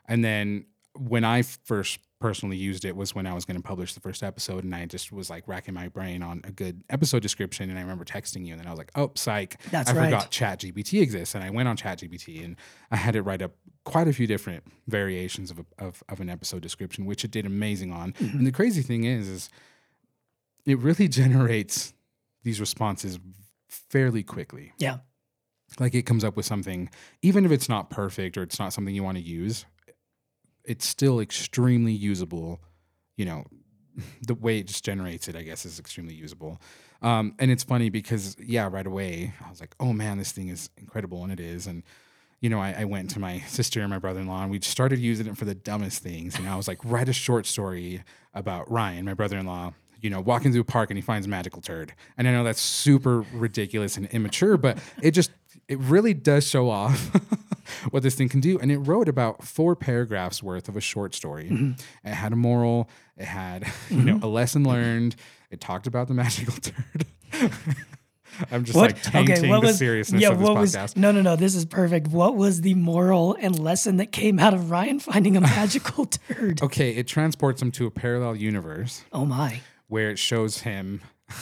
[SPEAKER 2] and then when I first personally used it was when I was going to publish the first episode, and I just was like racking my brain on a good episode description, and I remember texting you, and then I was like, "Oh, psych!
[SPEAKER 1] That's
[SPEAKER 2] I
[SPEAKER 1] right.
[SPEAKER 2] forgot ChatGPT exists," and I went on ChatGPT, and I had it write up quite a few different variations of, a, of of an episode description, which it did amazing on.
[SPEAKER 1] Mm-hmm.
[SPEAKER 2] And the crazy thing is, is it really generates these responses fairly quickly
[SPEAKER 1] Yeah.
[SPEAKER 2] like it comes up with something even if it's not perfect or it's not something you want to use it's still extremely usable you know the way it just generates it i guess is extremely usable um, and it's funny because yeah right away i was like oh man this thing is incredible and it is and you know I, I went to my sister and my brother-in-law and we started using it for the dumbest things and i was like write a short story about ryan my brother-in-law you know walking through a park and he finds a magical turd and i know that's super ridiculous and immature but it just it really does show off what this thing can do. And it wrote about four paragraphs worth of a short story. Mm-hmm. It had a moral, it had, you know, mm-hmm. a lesson learned. It talked about the magical turd. I'm just like tainting the seriousness of this
[SPEAKER 1] what
[SPEAKER 2] podcast.
[SPEAKER 1] was no no no this is perfect what was the moral and lesson that came out of ryan finding a magical turd
[SPEAKER 2] okay, it transports him to a parallel universe
[SPEAKER 1] oh my
[SPEAKER 2] where it shows him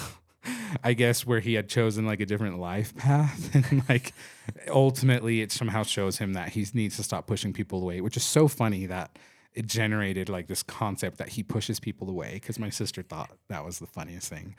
[SPEAKER 2] I guess where he had chosen like a different life path and like ultimately it somehow shows him that he needs to stop pushing people away, which is so funny that it generated like this concept that he pushes people away because my sister thought that was the funniest thing.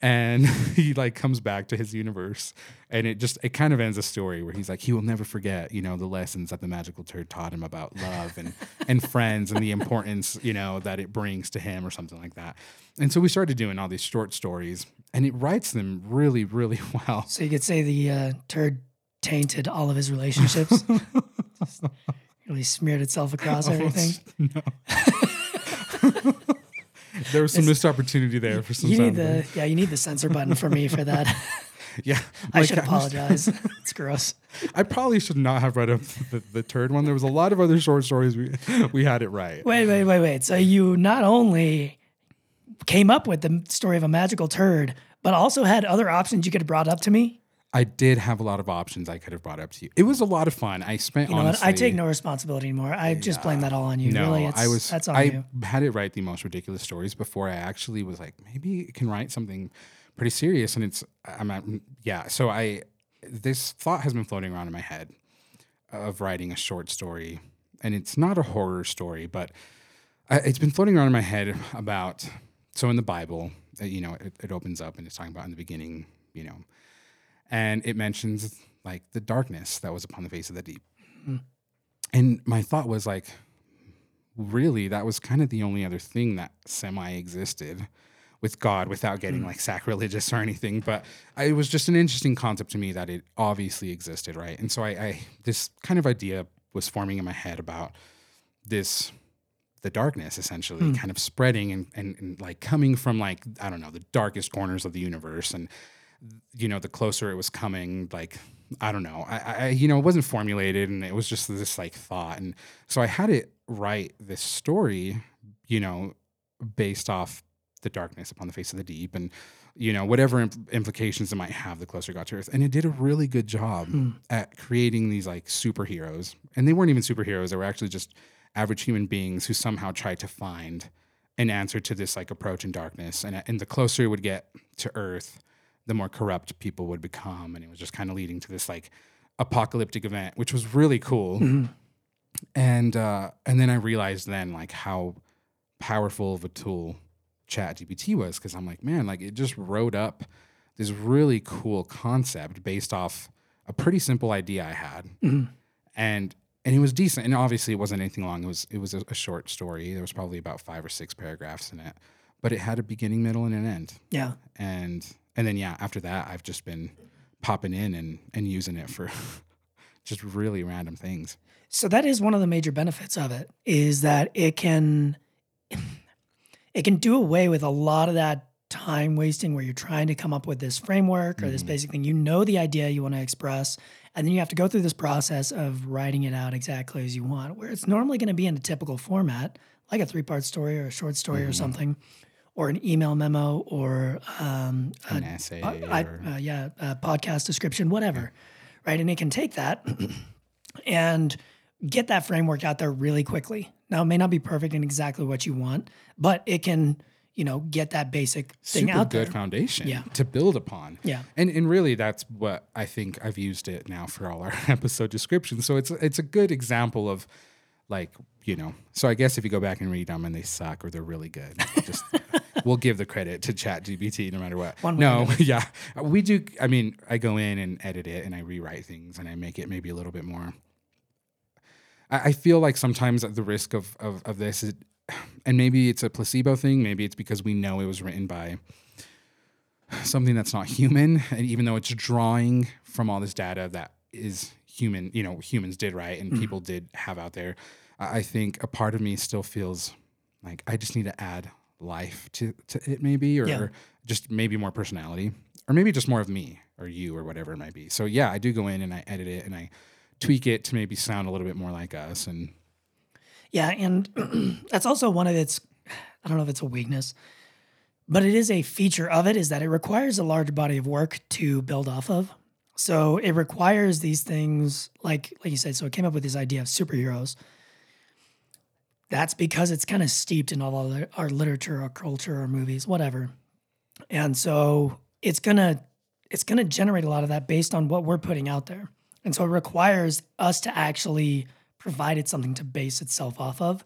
[SPEAKER 2] And he like comes back to his universe and it just it kind of ends a story where he's like he will never forget, you know, the lessons that the magical turd taught him about love and and friends and the importance, you know, that it brings to him or something like that. And so we started doing all these short stories and it writes them really really well.
[SPEAKER 1] so you could say the uh, turd tainted all of his relationships really smeared itself across everything
[SPEAKER 2] No. There was some missed opportunity there for some
[SPEAKER 1] you need the yeah you need the censor button for me for that
[SPEAKER 2] Yeah.
[SPEAKER 1] i
[SPEAKER 2] like,
[SPEAKER 1] should apologize it's gross
[SPEAKER 2] I probably should not have read up the, the turd one. There was a lot of other short stories we we had it right.
[SPEAKER 1] Wait, wait, wait, wait. So you not only came up with the story of a magical turd, but also had other options you could have brought up to me?
[SPEAKER 2] I did have a lot of options I could have brought up to you. It was a lot of fun. I spent
[SPEAKER 1] You know
[SPEAKER 2] honestly.
[SPEAKER 1] what? I take no responsibility anymore. I just blame that all on you.
[SPEAKER 2] No,
[SPEAKER 1] really, it's,
[SPEAKER 2] I was.
[SPEAKER 1] that's on
[SPEAKER 2] I
[SPEAKER 1] you.
[SPEAKER 2] had it write the most ridiculous stories before I actually was like, maybe it can write something pretty serious. And it's, I'm, at, yeah. So I, this thought has been floating around in my head of writing a short story, and it's not a horror story, but I, it's been floating around in my head about. So in the Bible, uh, you know, it, it opens up and it's talking about in the beginning, you know, and it mentions like the darkness that was upon the face of the deep. Hmm. And my thought was like, really, that was kind of the only other thing that semi existed with God without getting hmm. like sacrilegious or anything. But I, it was just an interesting concept to me that it obviously existed, right? And so I, I this kind of idea was forming in my head about this the darkness essentially hmm. kind of spreading and, and, and like coming from like i don't know the darkest corners of the universe and you know the closer it was coming like i don't know I, I you know it wasn't formulated and it was just this like thought. And so i had it write this story you know based off the darkness upon the face of the deep and you know whatever imp- implications it might have the closer it got to earth. And it did a really good job hmm. at creating these like superheroes. And they weren't even superheroes they were actually just average human beings who somehow tried to find an answer to this like approach in darkness. And, and the closer it would get to earth the more corrupt people would become. And it was just kind of leading to this like apocalyptic event which was really cool. And uh and then i realized then like how powerful of a tool chat gpt was because i'm like man like it just wrote up this really cool concept based off a pretty simple idea i had. And and it was decent. And obviously it wasn't anything long. It was it was a, a short story. There was probably about five or six paragraphs in it. But it had a beginning middle and an end.
[SPEAKER 1] Yeah.
[SPEAKER 2] and and then yeah after that i've just been popping in and and using it for just really random things.
[SPEAKER 1] So that is one of the major benefits of it is that it can it can do away with a lot of that time wasting where you're trying to come up with this framework or this mm-hmm. basic thing. You know the idea you want to express, and then you have to go through this process of writing it out exactly as you want, where it's normally going to be in a typical format, like a three-part story or a short story or mm-hmm. something, or an email memo or um, a
[SPEAKER 2] an essay
[SPEAKER 1] uh, I, uh, yeah, podcast description, whatever, right? And it can take that and get that framework out there really quickly. Now, it may not be perfect in exactly what you want, but it can, you know, get that basic thing
[SPEAKER 2] super
[SPEAKER 1] out
[SPEAKER 2] good
[SPEAKER 1] there.
[SPEAKER 2] foundation
[SPEAKER 1] Yeah.
[SPEAKER 2] to build upon.
[SPEAKER 1] Yeah.
[SPEAKER 2] And and really that's what I think I've used it now for all our episode descriptions. So it's it's a good example of like, you know, so I guess if you go back and read them and they suck or they're really good, just we'll give the credit to Chat GPT no matter what.
[SPEAKER 1] One
[SPEAKER 2] no, yeah. We do I mean, I go in and edit it and I rewrite things and I make it maybe a little bit more. I, I feel like sometimes at the risk of, of, of this is, and maybe it's a placebo thing, maybe it's because we know it was written by something that's not human. And even though it's drawing from all this data that is human you know humans did right? And people did have out there I think a part of me still feels like i just need to add life to, to it maybe or,
[SPEAKER 1] Yeah.
[SPEAKER 2] or just maybe more personality or maybe just more of me or you or whatever it might be so yeah i do go in and i edit it and i tweak it to maybe sound a little bit more like us and
[SPEAKER 1] Yeah, and that's also one of its I don't know if it's a weakness, but it is a feature of it is that it requires a large body of work to build off of. So it requires these things like like you said, so it came up with this idea of superheroes. That's because it's kind of steeped in all our, literature, our culture, our movies, whatever. And so it's gonna it's gonna generate a lot of that based on what we're putting out there. And so it requires us to actually provide it something to base itself off of,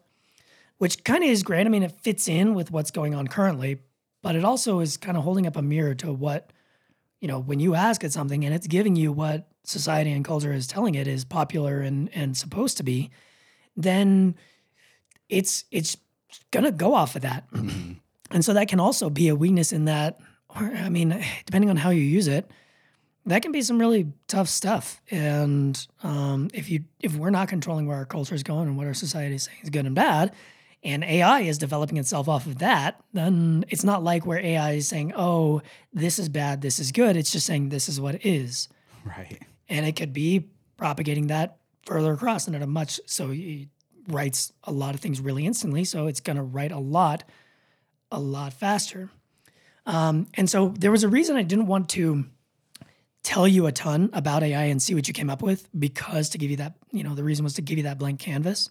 [SPEAKER 1] which kind of is great. I mean, it fits in with what's going on currently, but it also is kind of holding up a mirror to what, you know, when you ask it something and it's giving you what society and culture is telling it is popular and and supposed to be, then it's it's gonna go off of that. And so that can also be a weakness in that, or I mean, depending on how you use it, that can be some really tough stuff. And um, if you if we're not controlling where our culture is going and what our society is saying is good and bad, and AI is developing itself off of that, then it's not like where AI is saying, "Oh, this is bad, this is good." It's just saying this is what it is,
[SPEAKER 2] right.
[SPEAKER 1] and it could be propagating that further across and at a much so it writes a lot of things really instantly. So it's going to write a lot, a lot faster. Um, and so there was a reason I didn't want to tell you a ton about AI and see what you came up with because to give you that, you know, the reason was to give you that blank canvas.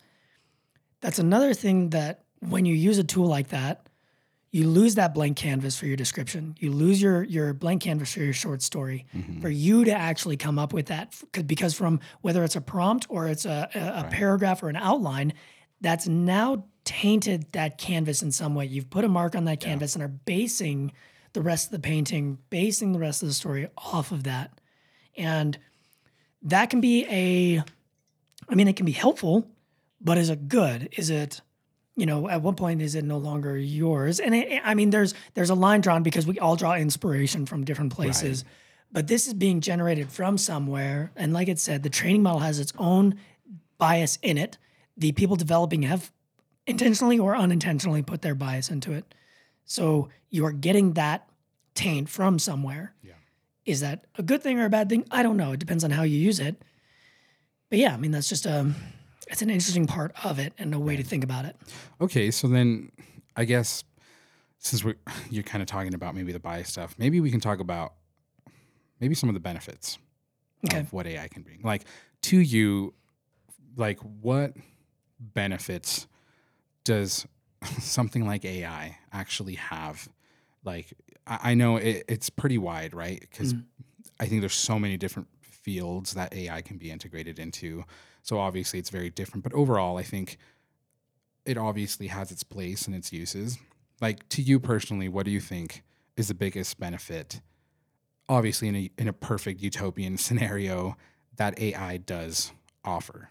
[SPEAKER 1] That's another thing that when you use a tool like that, you lose that blank canvas for your description. You lose your your blank canvas for your short story. Mm-hmm. For you to actually come up with that, because from whether it's a prompt or it's a, a, a paragraph or an outline, that's now tainted that canvas in some way. You've put a mark on that canvas and are basing the rest of the painting, basing the rest of the story off of that. And that can be a, I mean, it can be helpful, but is it good? Is it, you know, at what point is it no longer yours? And it, I mean, there's there's a line drawn because we all draw inspiration from different places, but this is being generated from somewhere. And like it said, the training model has its own bias in it. The people developing have intentionally or unintentionally put their bias into it. So you are getting that taint from somewhere.
[SPEAKER 2] Yeah.
[SPEAKER 1] Is that a good thing or a bad thing? I don't know. It depends on how you use it. But yeah, I mean that's just a it's an interesting part of it and a way to think about it.
[SPEAKER 2] Okay, so then I guess since we you're kind of talking about maybe the bias stuff, maybe we can talk about maybe some of the benefits
[SPEAKER 1] Okay.
[SPEAKER 2] of what AI can bring. Like to you, like what benefits does something like AI actually have? Like I, I know it, it's pretty wide, right? Because mm. I think there's so many different fields that AI can be integrated into. So obviously it's very different, but overall, I think it obviously has its place and its uses. Like to you personally, what do you think is the biggest benefit? Obviously, in a in a perfect utopian scenario, that AI does offer.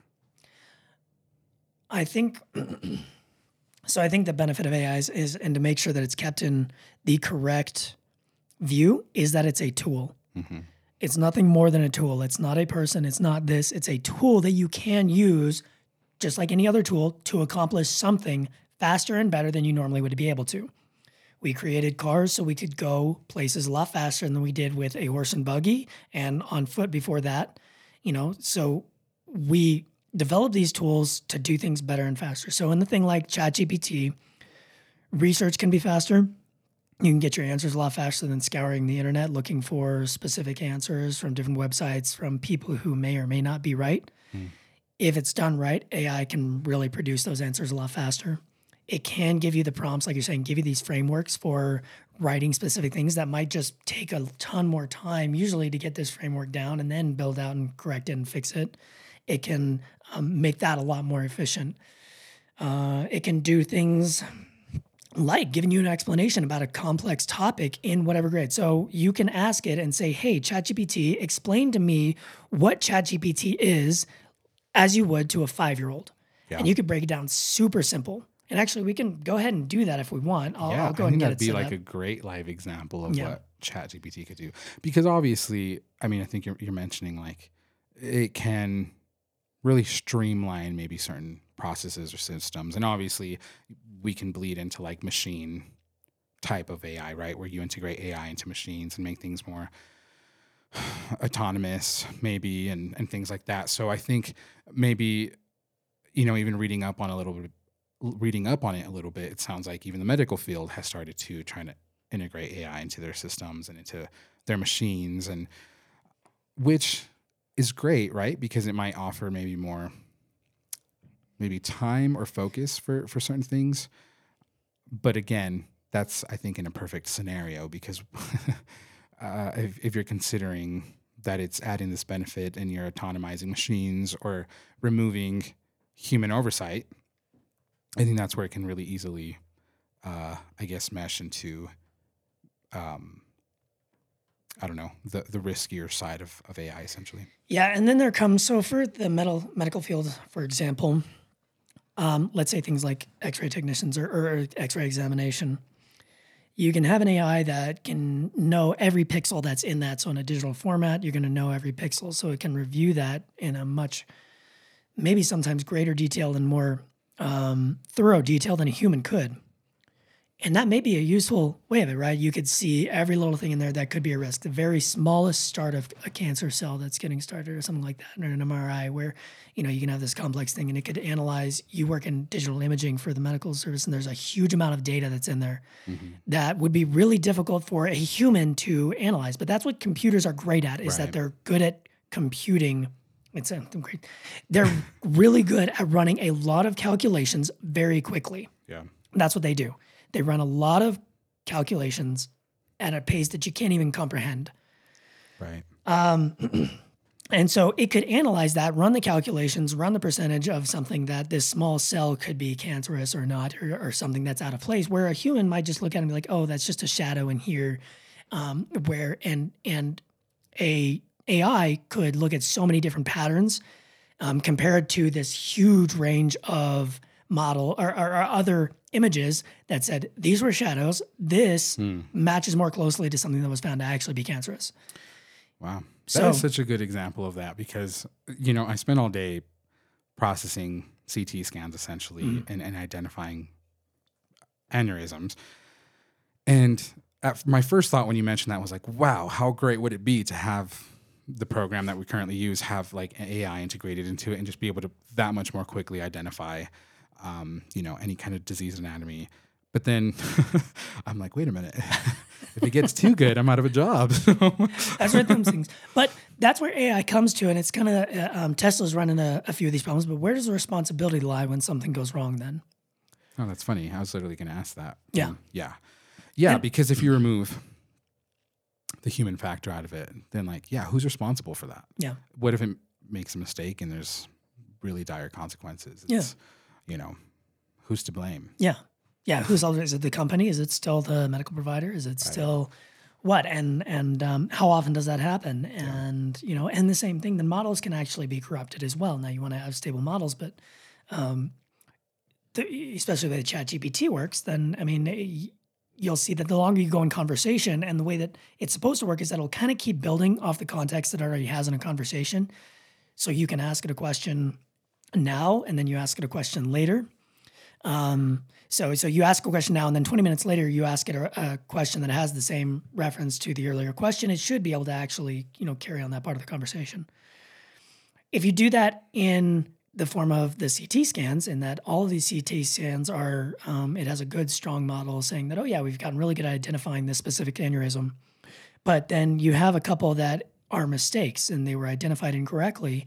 [SPEAKER 1] I think so. I think the benefit of AI is, is and to make sure that it's kept in the correct view is that it's a tool. Mm-hmm. It's nothing more than a tool. It's not a person. It's not this. It's a tool that you can use, just like any other tool, to accomplish something faster and better than you normally would be able to. We created cars so we could go places a lot faster than we did with a horse and buggy and on foot before that. You know, so we develop these tools to do things better and faster. So in the thing like ChatGPT, research can be faster. You can get your answers a lot faster than scouring the internet looking for specific answers from different websites from people who may or may not be right. If it's done right, AI can really produce those answers a lot faster. It can give you the prompts, like you're saying, give you these frameworks for writing specific things that might just take a ton more time, usually, to get this framework down and then build out and correct it and fix it. It can um, make that a lot more efficient. Uh, it can do things like giving you an explanation about a complex topic in whatever grade. So you can ask it and say, hey, ChatGPT, explain to me what ChatGPT is as you would to a five year old.
[SPEAKER 2] Yeah.
[SPEAKER 1] And you could break it down super simple. And actually, we can go ahead and do that if we want. I'll,
[SPEAKER 2] yeah,
[SPEAKER 1] I'll go
[SPEAKER 2] I
[SPEAKER 1] and get
[SPEAKER 2] that'd be like
[SPEAKER 1] up.
[SPEAKER 2] a great live example of
[SPEAKER 1] Yeah.
[SPEAKER 2] what ChatGPT could do. Because obviously, I mean, I think you're, you're mentioning like it can really streamline maybe certain processes or systems, and obviously, we can bleed into like machine type of AI, right, where you integrate AI into machines and make things more autonomous maybe and and things like that. So i think maybe you know even reading up on a little bit reading up on it a little bit it sounds like even the medical field has started to try to integrate ai into their systems and into their machines and which is great right? Because it might offer maybe more maybe time or focus for for certain things but again that's i think in a perfect scenario because uh, if, if you're considering that it's adding this benefit and you're autonomizing machines or removing human oversight, I think that's where it can really easily, uh, I guess, mesh into, um, I don't know, the the riskier side of, of AI essentially.
[SPEAKER 1] Yeah, and then there comes so for the medical medical field, for example, um, let's say things like X-ray technicians or, or X-ray examination you can have an AI that can know every pixel that's in that. So in a digital format, you're going to know every pixel. So it can review that in a much, maybe sometimes greater detail and more um, thorough detail than a human could. And that may be a useful way of it, right? You could see every little thing in there that could be a risk. The very smallest start of a cancer cell that's getting started or something like that in an MRI where, you know, you can have this complex thing and it could analyze. You work in digital imaging for the medical service, and there's a huge amount of data that's in there mm-hmm. that would be really difficult for a human to analyze. But that's what computers are great at, is right. that they're good at computing. It's something great. They're really good at running a lot of calculations very quickly.
[SPEAKER 2] Yeah.
[SPEAKER 1] That's what they do. They run a lot of calculations at a pace that you can't even comprehend.
[SPEAKER 2] Right.
[SPEAKER 1] Um, and so it could analyze that, run the calculations, run the percentage of something that this small cell could be cancerous or not, or, or something that's out of place. Where a human might just look at it and be like, "Oh, that's just a shadow in here." Um, where and and a AI could look at so many different patterns um, compared to this huge range of model or, or, or other images that said these were shadows. This hmm. matches more closely to something that was found to actually be cancerous.
[SPEAKER 2] Wow. That is so, such a good example of that because, you know, I spent all day processing CT scans essentially mm-hmm. and, and identifying aneurysms. And at, my first thought when you mentioned that was like, wow, how great would it be to have the program that we currently use have like AI integrated into it and just be able to that much more quickly identify um, you know, any kind of disease anatomy. But then I'm like, wait a minute. if it gets too good, I'm out of a job.
[SPEAKER 1] that's where those things. But that's where AI comes to, and it's kind of uh, um, Tesla's running a, a, few of these problems. But where does the responsibility lie when something goes wrong? Then.
[SPEAKER 2] Oh, that's funny. I was literally going to ask that.
[SPEAKER 1] Yeah. Um,
[SPEAKER 2] yeah. Yeah. And, because if you remove the human factor out of it, then like, yeah, who's responsible for that?
[SPEAKER 1] Yeah.
[SPEAKER 2] What if it makes a mistake and there's really dire consequences? It's,
[SPEAKER 1] yeah
[SPEAKER 2] you know, who's to blame?
[SPEAKER 1] Yeah. Yeah. Who's all, is it the company? Is it still the medical provider? Is it still what? And, and, um, how often does that happen? And, yeah. you know, and the same thing, the models can actually be corrupted as well. Now you want to have stable models, but, um, the, especially the way chat GPT works, then, I mean, you'll see that the longer you go in conversation and the way that it's supposed to work is that it'll kind of keep building off the context that it already has in a conversation. So you can ask it a question now and then you ask it a question later. Um, so, so you ask a question now, and then 20 minutes later, you ask it a, a, question that has the same reference to the earlier question. It should be able to actually, you know, carry on that part of the conversation. If you do that in the form of the CT scans, in that all of these CT scans are, um, it has a good, strong model saying that, oh yeah, we've gotten really good at identifying this specific aneurysm. But then you have a couple that are mistakes and they were identified incorrectly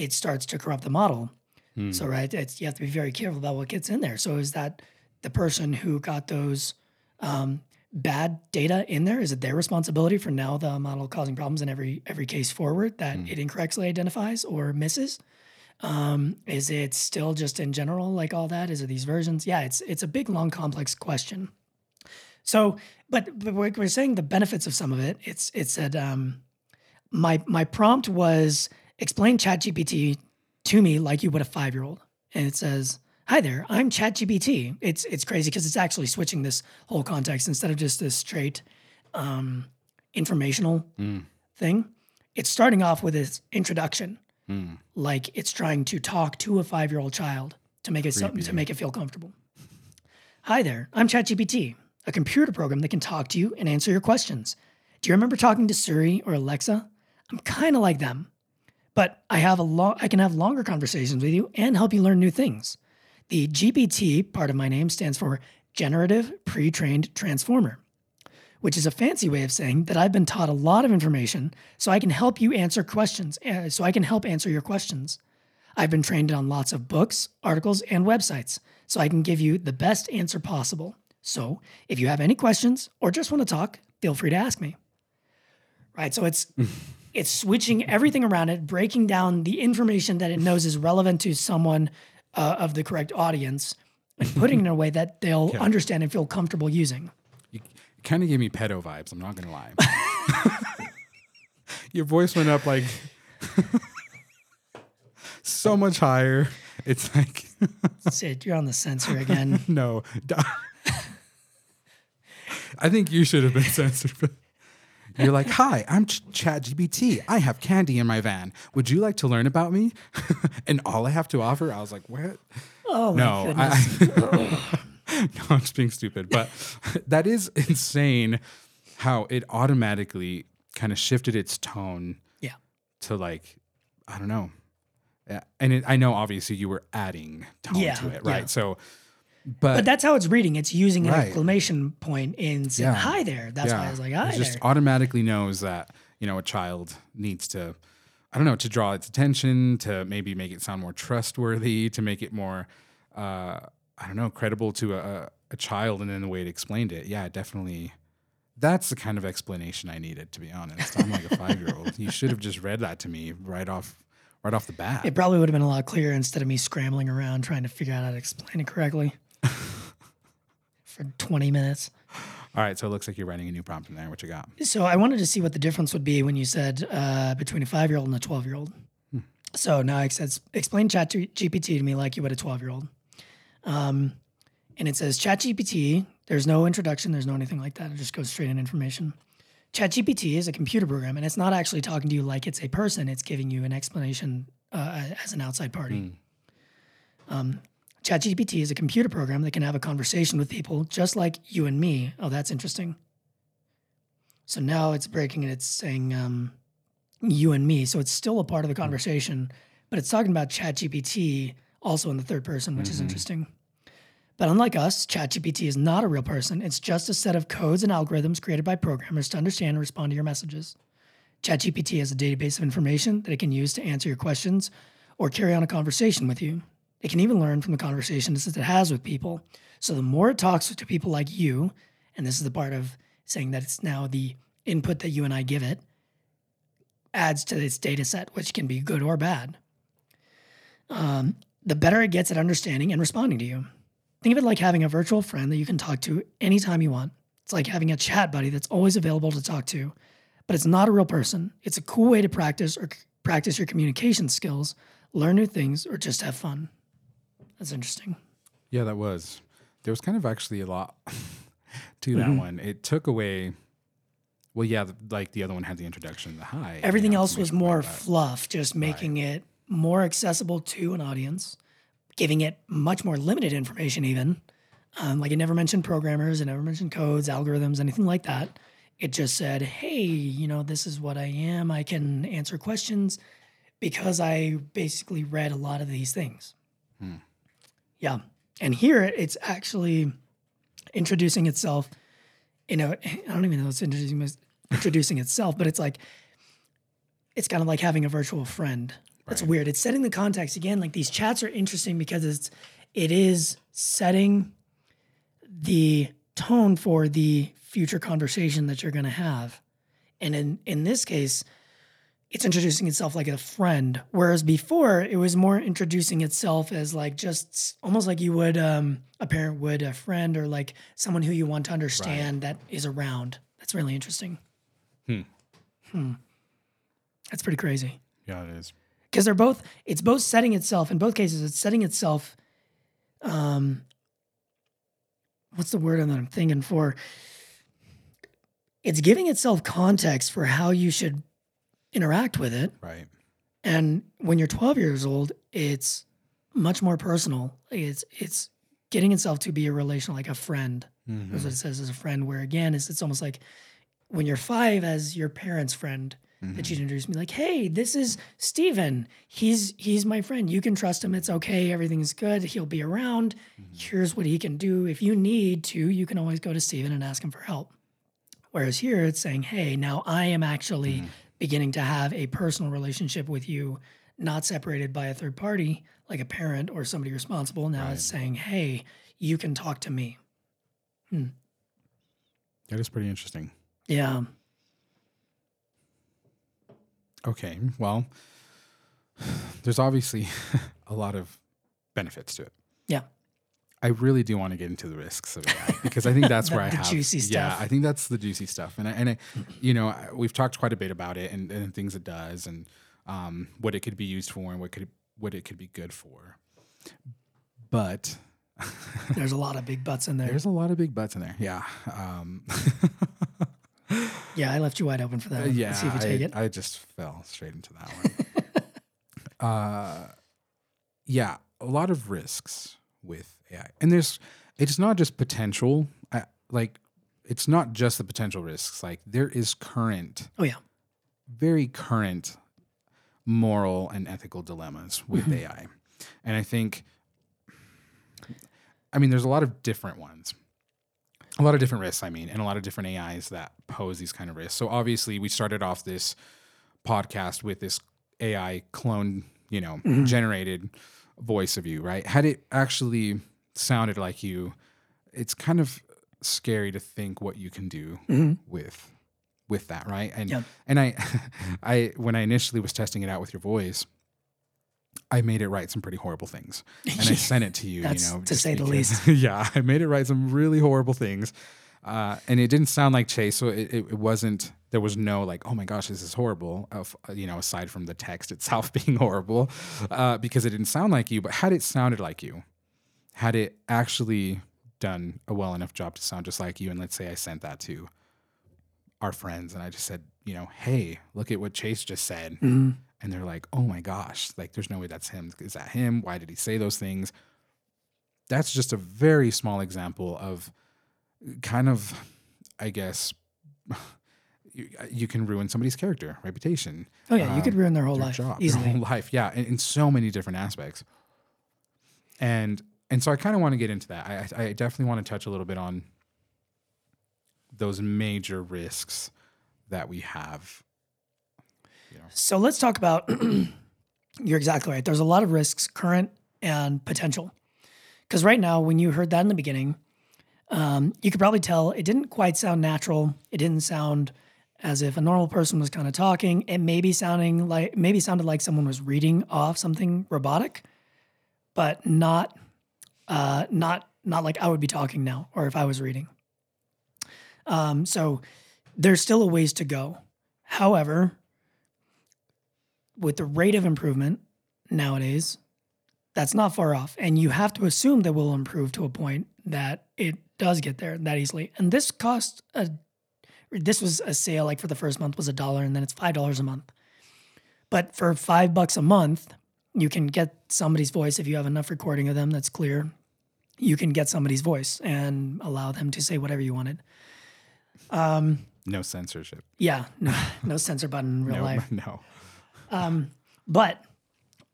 [SPEAKER 1] it starts to corrupt the model. Mm. So right, it's, you have to be very careful about what gets in there. So is that the person who got those um, bad data in there? Is it their responsibility for now the model causing problems in every every case forward that mm. it incorrectly identifies or misses? Um, is it still just in general like all that? Is it these versions? Yeah, it's it's a big, long, complex question. So, but, but we're saying the benefits of some of it. It's it said um, my my prompt was explain ChatGPT to me like you would a five year old. And it says, Hi there, I'm ChatGPT. It's it's crazy because it's actually switching this whole context instead of just this straight um, informational mm. thing. It's starting off with its introduction, mm. like it's trying to talk to a five year old child to make it something to make it feel comfortable. Hi there, I'm ChatGPT, a computer program that can talk to you and answer your questions. Do you remember talking to Siri or Alexa? I'm kind of like them, but I have a long, I can have longer conversations with you and help you learn new things. The GPT part of my name stands for Generative Pre-trained Transformer, which is a fancy way of saying that I've been taught a lot of information so I can help you answer questions, uh, so I can help answer your questions. I've been trained on lots of books, articles, and websites, so I can give you the best answer possible. So, if you have any questions or just want to talk, feel free to ask me. Right? So it's it's switching everything around it, breaking down the information that it knows is relevant to someone uh, of the correct audience, and putting it in a way that they'll
[SPEAKER 2] Yeah.
[SPEAKER 1] understand and feel comfortable using.
[SPEAKER 2] You kind of gave me pedo vibes. I'm not gonna lie. Your voice went up like so much higher. It's like
[SPEAKER 1] Sid, you're on the censor again.
[SPEAKER 2] no. I think you should have been censored. You're like, hi, I'm Ch- ChatGPT. I have candy in my van. Would you like to learn about me? and all I have to offer, I was like, what?
[SPEAKER 1] Oh my
[SPEAKER 2] No,
[SPEAKER 1] goodness.
[SPEAKER 2] I, no, I'm just being stupid. But that is insane how it automatically kind of shifted its tone
[SPEAKER 1] yeah.
[SPEAKER 2] to like, I don't know. Yeah, And it, I know obviously you were adding tone
[SPEAKER 1] Yeah,
[SPEAKER 2] to it, right?
[SPEAKER 1] yeah.
[SPEAKER 2] So, but,
[SPEAKER 1] But that's how it's reading. It's using an
[SPEAKER 2] Right.
[SPEAKER 1] exclamation point in saying
[SPEAKER 2] Yeah.
[SPEAKER 1] hi there. That's why I was like, hi
[SPEAKER 2] it just
[SPEAKER 1] there.
[SPEAKER 2] automatically knows that you know a child needs to i don't know to draw its attention to maybe make it sound more trustworthy to make it more uh i don't know credible to a, a child and then the way it explained it yeah definitely that's the kind of explanation i needed to be honest i'm like a five year old you should have just read that to me right off right off the bat
[SPEAKER 1] It probably would have been a lot clearer instead of me scrambling around trying to figure out how to explain it correctly for 20 minutes.
[SPEAKER 2] all right so it looks like you're writing a new prompt in there what you got
[SPEAKER 1] So I wanted to see what the difference would be when you said uh, between a five year old and a 12 year old. So now it says, explain Chat GPT to me like you would a 12 year old. Um, and it says Chat GPT, there's no introduction, there's no anything like that. It just goes straight in information. Chat GPT is a computer program and it's not actually talking to you like it's a person, it's giving you an explanation uh, as an outside party. Um, ChatGPT is a computer program that can have a conversation with people just like you and me. Oh, that's interesting. So now it's breaking and it's saying um, you and me. So it's still a part of the conversation, but it's talking about ChatGPT also in the third person, which is interesting. But unlike us, ChatGPT is not a real person. It's just a set of codes and algorithms created by programmers to understand and respond to your messages. ChatGPT has a database of information that it can use to answer your questions or carry on a conversation with you. It can even learn from the conversations that it has with people. So the more it talks to people like you, and this is the part of saying that it's now the input that you and I give it, adds to its data set, which can be good or bad. Um, the better it gets at understanding and responding to you. Think of it like having a virtual friend that you can talk to anytime you want. It's like having a chat buddy that's always available to talk to, but it's not a real person. It's a cool way to practice or practice your communication skills, learn new things, or just have fun. That's interesting.
[SPEAKER 2] Yeah, that was. There was kind of actually a lot to that
[SPEAKER 1] Mm-hmm.
[SPEAKER 2] one. It took away. Well, yeah, the, like the other one had the introduction, the hi. you
[SPEAKER 1] Everything
[SPEAKER 2] know,
[SPEAKER 1] else was more
[SPEAKER 2] that.
[SPEAKER 1] fluff, just making it more accessible to an audience, giving it much more limited information, even. Um, like it never mentioned programmers, it never mentioned codes, algorithms, anything like that. It just said, hey, you know, this is what I am. I can answer questions because I basically read a lot of these things. Yeah. And here it's actually introducing itself in a, I don't even know if it's introducing, introducing itself, but it's like, it's kind of like having a virtual friend. That's
[SPEAKER 2] Right.
[SPEAKER 1] weird. It's setting the context again. Like these chats are interesting because it's it is setting the tone for the future conversation that you're going to have. And in in this case, it's introducing itself like a friend, whereas before it was more introducing itself as like just almost like you would um, a parent would a friend or like someone who you want to understand that is around. That's really interesting.
[SPEAKER 2] Hmm.
[SPEAKER 1] Hmm. That's pretty crazy
[SPEAKER 2] Yeah, it is.
[SPEAKER 1] because they're both it's both setting itself in both cases it's setting itself um what's the word that i'm thinking for it's giving itself context for how you should interact with it
[SPEAKER 2] Right.
[SPEAKER 1] and when you're 12 years old it's much more personal it's it's getting itself to be a relational like a friend
[SPEAKER 2] Mhm.
[SPEAKER 1] that's what mm-hmm. it says as a friend where again it's, it's almost like when you're five as your parents friend that mm-hmm. you'd introduce me like, hey, this is Stephen. He's he's my friend. You can trust him. It's okay. Everything's good. He'll be around. Mm-hmm. Here's what he can do. If you need to, you can always go to Stephen and ask him for help. Whereas here it's saying, hey, now I am actually beginning to have a personal relationship with you, not separated by a third party, like a parent or somebody responsible. Now it's saying, hey, you can talk to me. Hmm.
[SPEAKER 2] That is pretty interesting.
[SPEAKER 1] Yeah.
[SPEAKER 2] Okay, well, there's obviously a lot of benefits to it.
[SPEAKER 1] Yeah.
[SPEAKER 2] I really do want to get into the risks of AI because I think that's where I
[SPEAKER 1] The
[SPEAKER 2] have
[SPEAKER 1] juicy stuff. Yeah.
[SPEAKER 2] I think that's the juicy stuff, and I, and I, you know I- we've talked quite a bit about it and, and things it does and um, what it could be used for and what could what it could be good for. But
[SPEAKER 1] There's a lot of big butts in there.
[SPEAKER 2] there's a lot of big butts in there. Yeah, um,
[SPEAKER 1] yeah, I left you wide open for that.
[SPEAKER 2] yeah.
[SPEAKER 1] Let's see if you take
[SPEAKER 2] I,
[SPEAKER 1] it.
[SPEAKER 2] I just fell straight into that one. uh, yeah, a lot of risks with AI, and there's it's not just potential. I, like it's not just the potential risks. Like there is current,
[SPEAKER 1] oh yeah.
[SPEAKER 2] very current moral and ethical dilemmas with
[SPEAKER 1] Mm-hmm.
[SPEAKER 2] AI, and I think, I mean, there's a lot of different ones. A lot of different risks, I mean, and a lot of different AIs that pose these kind of risks. So obviously, we started off this podcast with this AI clone, you know, generated voice of you, right? Had it actually sounded like you, it's kind of scary to think what you can do with with that, right? And
[SPEAKER 1] Yeah.
[SPEAKER 2] and I I when I initially was testing it out with your voice, I made it write some pretty horrible things, and I sent it to you. You know,
[SPEAKER 1] to say the
[SPEAKER 2] least. yeah, I made it write some really horrible things, uh, and it didn't sound like Chase, so it, it, it wasn't. There was no like, oh my gosh, this is horrible. Of you know, aside from the text itself being horrible, uh, because it didn't sound like you. But had it sounded like you, had it actually done a well enough job to sound just like you, and let's say I sent that to our friends, and I just said, you know, hey, look at what Chase just said
[SPEAKER 1] Mhm.
[SPEAKER 2] and they're like, "Oh my gosh, like there's no way that's him. Is that him? Why did he say those things?" That's just a very small example of kind of I guess you, you can ruin somebody's character, reputation,
[SPEAKER 1] Oh yeah, you could
[SPEAKER 2] um,
[SPEAKER 1] ruin their whole
[SPEAKER 2] their
[SPEAKER 1] life
[SPEAKER 2] job,
[SPEAKER 1] easily.
[SPEAKER 2] their whole life. Yeah, in, in so many different aspects. And and so I kind of want to get into that. I, I definitely want to touch a little bit on those major risks that we have.
[SPEAKER 1] So let's talk about. you're exactly right. There's a lot of risks, current and potential. Because right now, when you heard that in the beginning, um, you could probably tell it didn't quite sound natural. It didn't sound as if a normal person was kind of talking. It maybe sounding like maybe sounded like someone was reading off something robotic, but not uh, not not like I would be talking now or if I was reading. Um, so there's still a ways to go. However, with the rate of improvement nowadays, that's not far off. And you have to assume that we'll improve to a point that it does get there that easily. And this cost a this was a sale like for the first month was a dollar and then it's five dollars a month. But for five bucks a month, you can get somebody's voice if you have enough recording of them that's clear. You can get somebody's voice and allow them to say whatever you wanted.
[SPEAKER 2] No censorship.
[SPEAKER 1] Yeah, no, no censor button in real
[SPEAKER 2] No,
[SPEAKER 1] life.
[SPEAKER 2] no.
[SPEAKER 1] But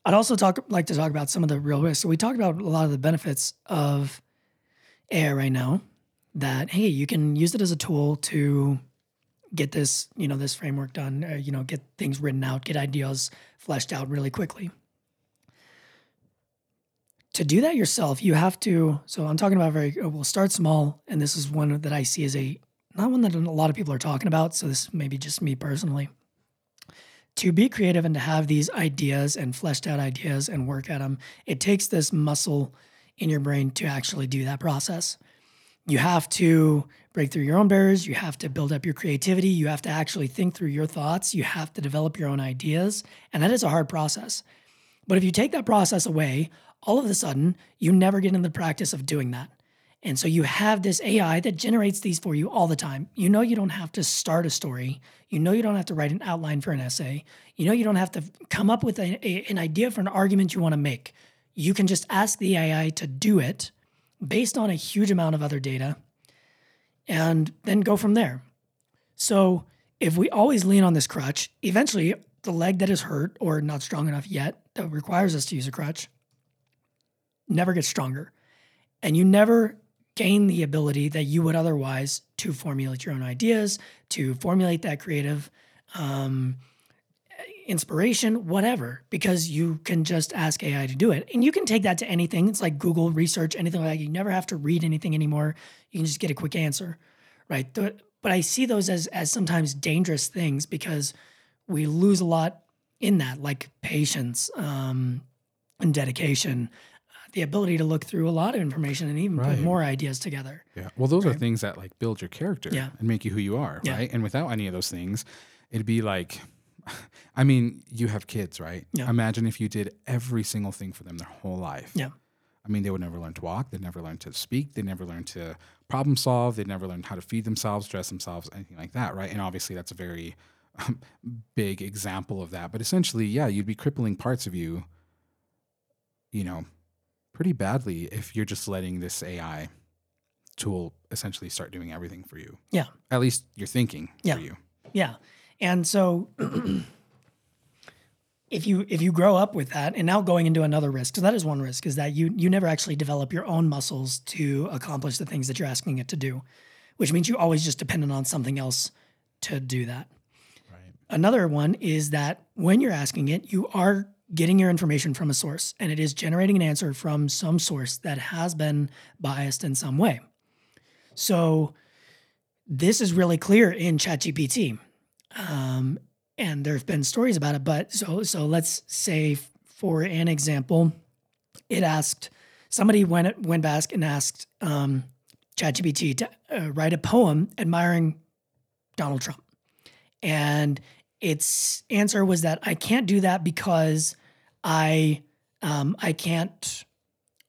[SPEAKER 1] I'd also talk like to talk about some of the real risks. So we talked about a lot of the benefits of AI right now. That hey, you can use it as a tool to get this, you know, this framework done. Uh, you know, get things written out, get ideas fleshed out really quickly. To do that yourself, you have to. So I'm talking about very. uh, We'll start small, and this is one that I see as a not one that a lot of people are talking about. So this may be just me personally to be creative and to have these ideas and fleshed out ideas and work at them, it takes this muscle in your brain to actually do that process. You have to break through your own barriers. You have to build up your creativity. You have to actually think through your thoughts. You have to develop your own ideas. And that is a hard process. But if you take that process away, all of a sudden, you never get in the practice of doing that. And so you have this AI that generates these for you all the time. You know, you don't have to start a story. You know, you don't have to write an outline for an essay. You know, you don't have to come up with a, a- an idea for an argument you want to make. You can just ask the AI to do it based on a huge amount of other data and then go from there. So if we always lean on this crutch, eventually the leg that is hurt or not strong enough yet that requires us to use a crutch never gets stronger. And you never gain the ability that you would otherwise to formulate your own ideas, to formulate that creative um, inspiration, whatever, because you can just ask AI to do it. And you can take that to anything. It's like Google research, anything like that. You never have to read anything anymore. You can just get a quick answer, right? But I see those as as sometimes dangerous things because we lose a lot in that, like patience um, and dedication, the ability to look through a lot of information and even
[SPEAKER 2] Right.
[SPEAKER 1] put more ideas together.
[SPEAKER 2] Yeah. Well, those are things that like build your character
[SPEAKER 1] Yeah.
[SPEAKER 2] and make you who you are,
[SPEAKER 1] Yeah.
[SPEAKER 2] right? And without any of those things, it'd be like, I mean, you have kids, right?
[SPEAKER 1] Yeah.
[SPEAKER 2] Imagine if you did every single thing for them their whole life.
[SPEAKER 1] Yeah.
[SPEAKER 2] I mean, they would never learn to walk. They'd never learn to speak. They'd never learn to problem solve. They'd never learn how to feed themselves, dress themselves, anything like that, right? And obviously, that's a very um, big example of that. But essentially, yeah, you'd be crippling parts of you, you know, pretty badly if you're just letting this AI tool essentially start doing everything for you.
[SPEAKER 1] Yeah.
[SPEAKER 2] At least you're thinking
[SPEAKER 1] Yeah.
[SPEAKER 2] for you.
[SPEAKER 1] Yeah. And so if you if you grow up with that and now going into another risk, so that is one risk, is that you you never actually develop your own muscles to accomplish the things that you're asking it to do, which means you always just dependent on something else to do that.
[SPEAKER 2] Right.
[SPEAKER 1] Another one is that when you're asking it, you are getting your information from a source and it is generating an answer from some source that has been biased in some way. So this is really clear in ChatGPT. Um, and there have been stories about it, but so so let's say for an example, it asked somebody went went back and asked um, ChatGPT to uh, write a poem admiring Donald Trump, and its answer was that I can't do that because I um, I can't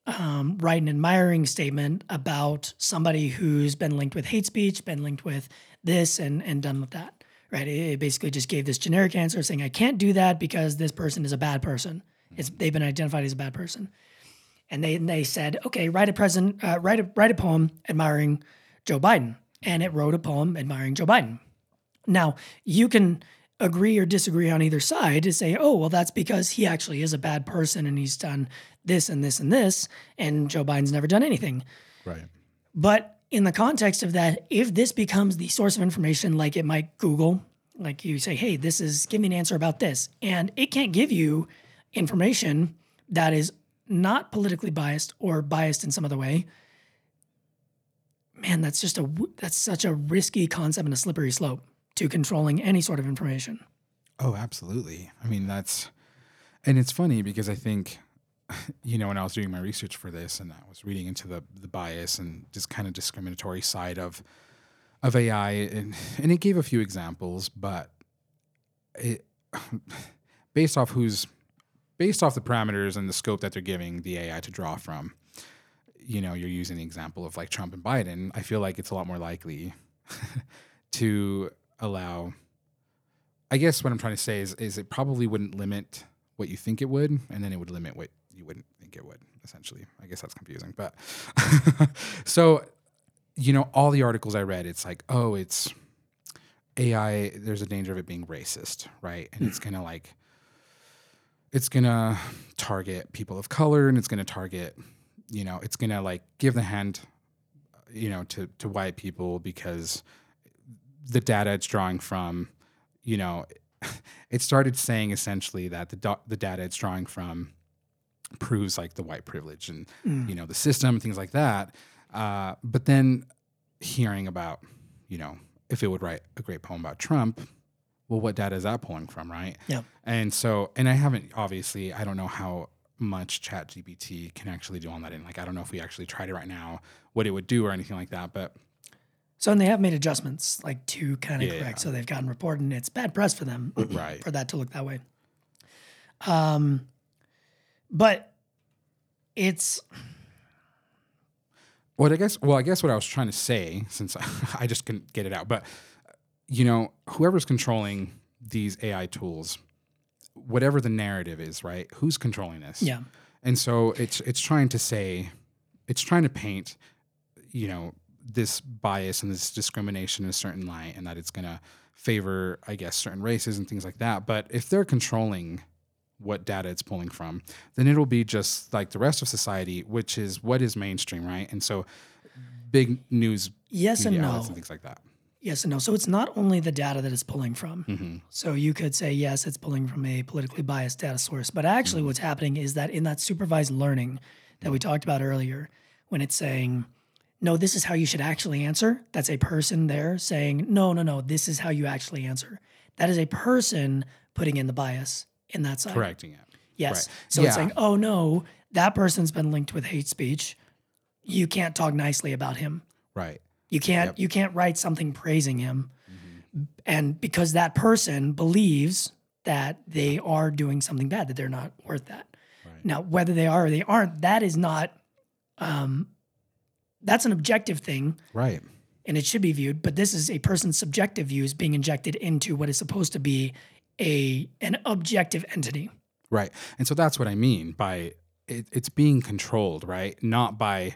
[SPEAKER 1] um, write an admiring statement about somebody who's been linked with hate speech, been linked with this, and and done with that. Right? It, it basically just gave this generic answer saying I can't do that because this person is a bad person. It's they've been identified as a bad person, and they and they said okay, write a present, uh, write a write a poem admiring Joe Biden, and it wrote a poem admiring Joe Biden. Now, you can agree or disagree on either side to say, oh, well, that's because he actually is a bad person and he's done this and this and this, and Joe Biden's never done anything.
[SPEAKER 2] Right.
[SPEAKER 1] But in the context of that, if this becomes the source of information, like it might Google, like you say, hey, this is, give me an answer about this, and it can't give you information that is not politically biased or biased in some other way. Man, that's just a, that's such a risky concept and a slippery slope to controlling any sort of information.
[SPEAKER 2] Oh, absolutely. I mean, that's, and it's funny because I think, you know, when I was doing my research for this and I was reading into the the bias and just kind of discriminatory side of of AI, and and it gave a few examples, but it based off who's based off the parameters and the scope that they're giving the AI to draw from. You know, you're using the example of like Trump and Biden. I feel like it's a lot more likely to allow I guess what I'm trying to say is is it probably wouldn't limit what you think it would, and then it would limit what you wouldn't think it would. Essentially, I guess that's confusing. But so, you know, all the articles I read, it's like, oh, it's AI. There's a danger of it being racist, right? And it's hmm. gonna like, it's gonna target people of color, and it's gonna target, you know, it's gonna like give the hand, you know, to to white people because the data it's drawing from you know, it started saying essentially that the do- the data it's drawing from proves like the white privilege and
[SPEAKER 1] Mm.
[SPEAKER 2] you know the system and things like that. Uh, but then hearing about you know if it would write a great poem about Trump, well, what data is that pulling from, right?
[SPEAKER 1] Yeah.
[SPEAKER 2] And so, and I haven't obviously I don't know how much Chat GPT can actually do on that end. Like I don't know if we actually tried it right now, what it would do or anything like that. But
[SPEAKER 1] So, and they have made adjustments like to kind of
[SPEAKER 2] Yeah,
[SPEAKER 1] correct.
[SPEAKER 2] yeah.
[SPEAKER 1] So they've gotten reported, and it's bad press for them
[SPEAKER 2] right,
[SPEAKER 1] for that to look that way. Um, but it's
[SPEAKER 2] Well, I guess. Well, I guess what I was trying to say, since I just couldn't get it out, but you know, whoever's controlling these AI tools, whatever the narrative is, right? Who's controlling this?
[SPEAKER 1] yeah,
[SPEAKER 2] And so it's it's trying to say, it's trying to paint, you know, this bias and this discrimination in a certain light, and that it's gonna favor, I guess, certain races and things like that. But if they're controlling what data it's pulling from, then it'll be just like the rest of society, which is what is mainstream, right? And so big news
[SPEAKER 1] Yes and no.
[SPEAKER 2] and things like that.
[SPEAKER 1] Yes and no. So it's not only the data that it's pulling from.
[SPEAKER 2] Mm-hmm.
[SPEAKER 1] So you could say, yes, it's pulling from a politically biased data source. But actually, what's happening is that in that supervised learning that we talked about earlier, when it's saying, no, this is how you should actually answer, that's a person there saying, no, no, no, this is how you actually answer. That is a person putting in the bias in that side.
[SPEAKER 2] Correcting it.
[SPEAKER 1] Yes.
[SPEAKER 2] Right.
[SPEAKER 1] So it's
[SPEAKER 2] Yeah.
[SPEAKER 1] saying, oh, no, that person's been linked with hate speech. You can't talk nicely about him.
[SPEAKER 2] Right.
[SPEAKER 1] You can't
[SPEAKER 2] Yep. Mm-hmm.
[SPEAKER 1] you can't write something praising him. And because that person believes that they are doing something bad, that they're not worth that.
[SPEAKER 2] Right.
[SPEAKER 1] Now, whether they are or they aren't, that is not um that's an objective thing
[SPEAKER 2] Right.
[SPEAKER 1] and it should be viewed, but this is a person's subjective views being injected into what is supposed to be a an objective entity.
[SPEAKER 2] Right. And so that's what I mean by it, it's being controlled, right? Not by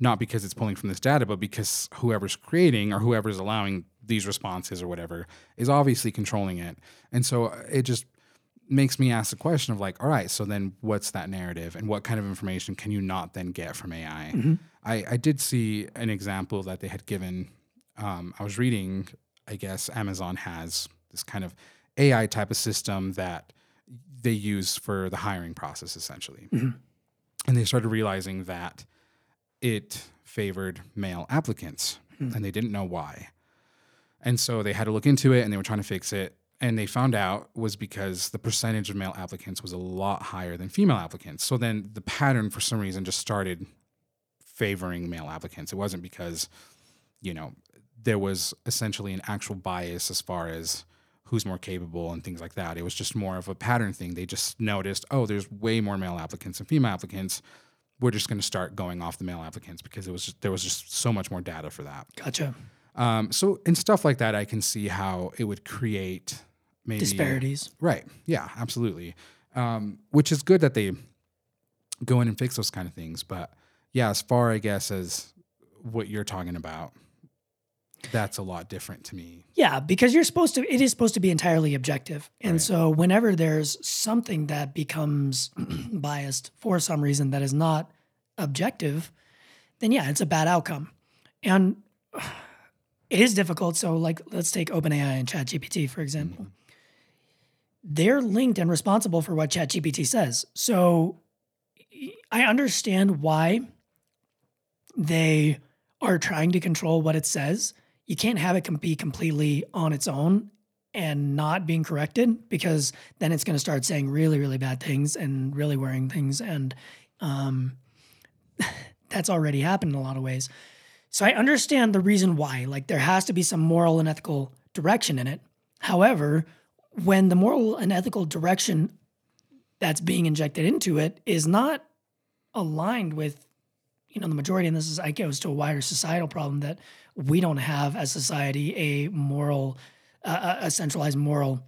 [SPEAKER 2] not because it's pulling from this data, but because whoever's creating or whoever's allowing these responses or whatever is obviously controlling it. And so it just makes me ask the question of like, all right, so then what's that narrative and what kind of information can you not then get from AI? Mm-hmm. I, I did see an example that they had given. Um, I was reading, I guess Amazon has this kind of AI type of system that they use for the hiring process essentially. Mm-hmm. And they started realizing that it favored male applicants hmm. and they didn't know why. And so they had to look into it and they were trying to fix it. And they found out was because the percentage of male applicants was a lot higher than female applicants. So then the pattern for some reason just started favoring male applicants. It wasn't because, you know, there was essentially an actual bias as far as who's more capable and things like that. It was just more of a pattern thing. They just noticed, oh, there's way more male applicants than female applicants. We're just going to start going off the male applicants because it was just, there was just so much more data for that.
[SPEAKER 1] Gotcha.
[SPEAKER 2] Um, so in stuff like that, I can see how it would create maybe
[SPEAKER 1] Disparities.
[SPEAKER 2] Right. Yeah, absolutely. Um, which is good that they go in and fix those kind of things. But yeah, as far I guess as what you're talking about, that's a lot different to me.
[SPEAKER 1] Yeah, because you're supposed to, it is supposed to be entirely objective. And
[SPEAKER 2] Right.
[SPEAKER 1] so whenever there's something that becomes biased for some reason that is not objective, then yeah, it's a bad outcome. And it is difficult. So, like, let's take OpenAI and ChatGPT, for example. They're linked and responsible for what ChatGPT says. So, I understand why they are trying to control what it says. You can't have it be completely on its own and not being corrected because then it's going to start saying really, really bad things and really worrying things. And um, that's already happened in a lot of ways. So I understand the reason why. Like there has to be some moral and ethical direction in it. However, when the moral and ethical direction that's being injected into it is not aligned with you know the majority and this is i goes to a wider societal problem that we don't have as society a moral uh, a centralized moral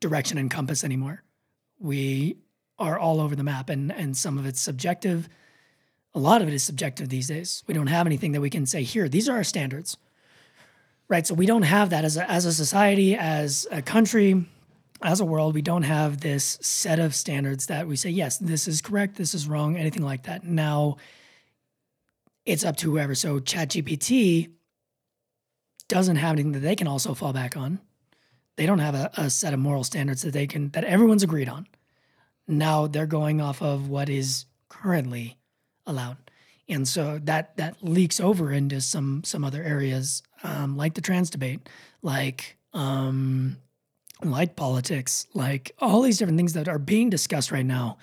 [SPEAKER 1] direction and compass anymore. We are all over the map and and some of it's subjective. A lot of it is subjective these days. We don't have anything that we can say here these are our standards right so we don't have that as a, as a society as a country as a world we don't have this set of standards that we say yes this is correct this is wrong anything like that. Now it's up to whoever. So chatgpt doesn't have anything that they can also fall back on. They don't have a, a set of moral standards that they can that everyone's agreed on. Now they're going off of what is currently allowed and so that that leaks over into some some other areas um, like the trans debate like um, like politics like all these different things that are being discussed right now.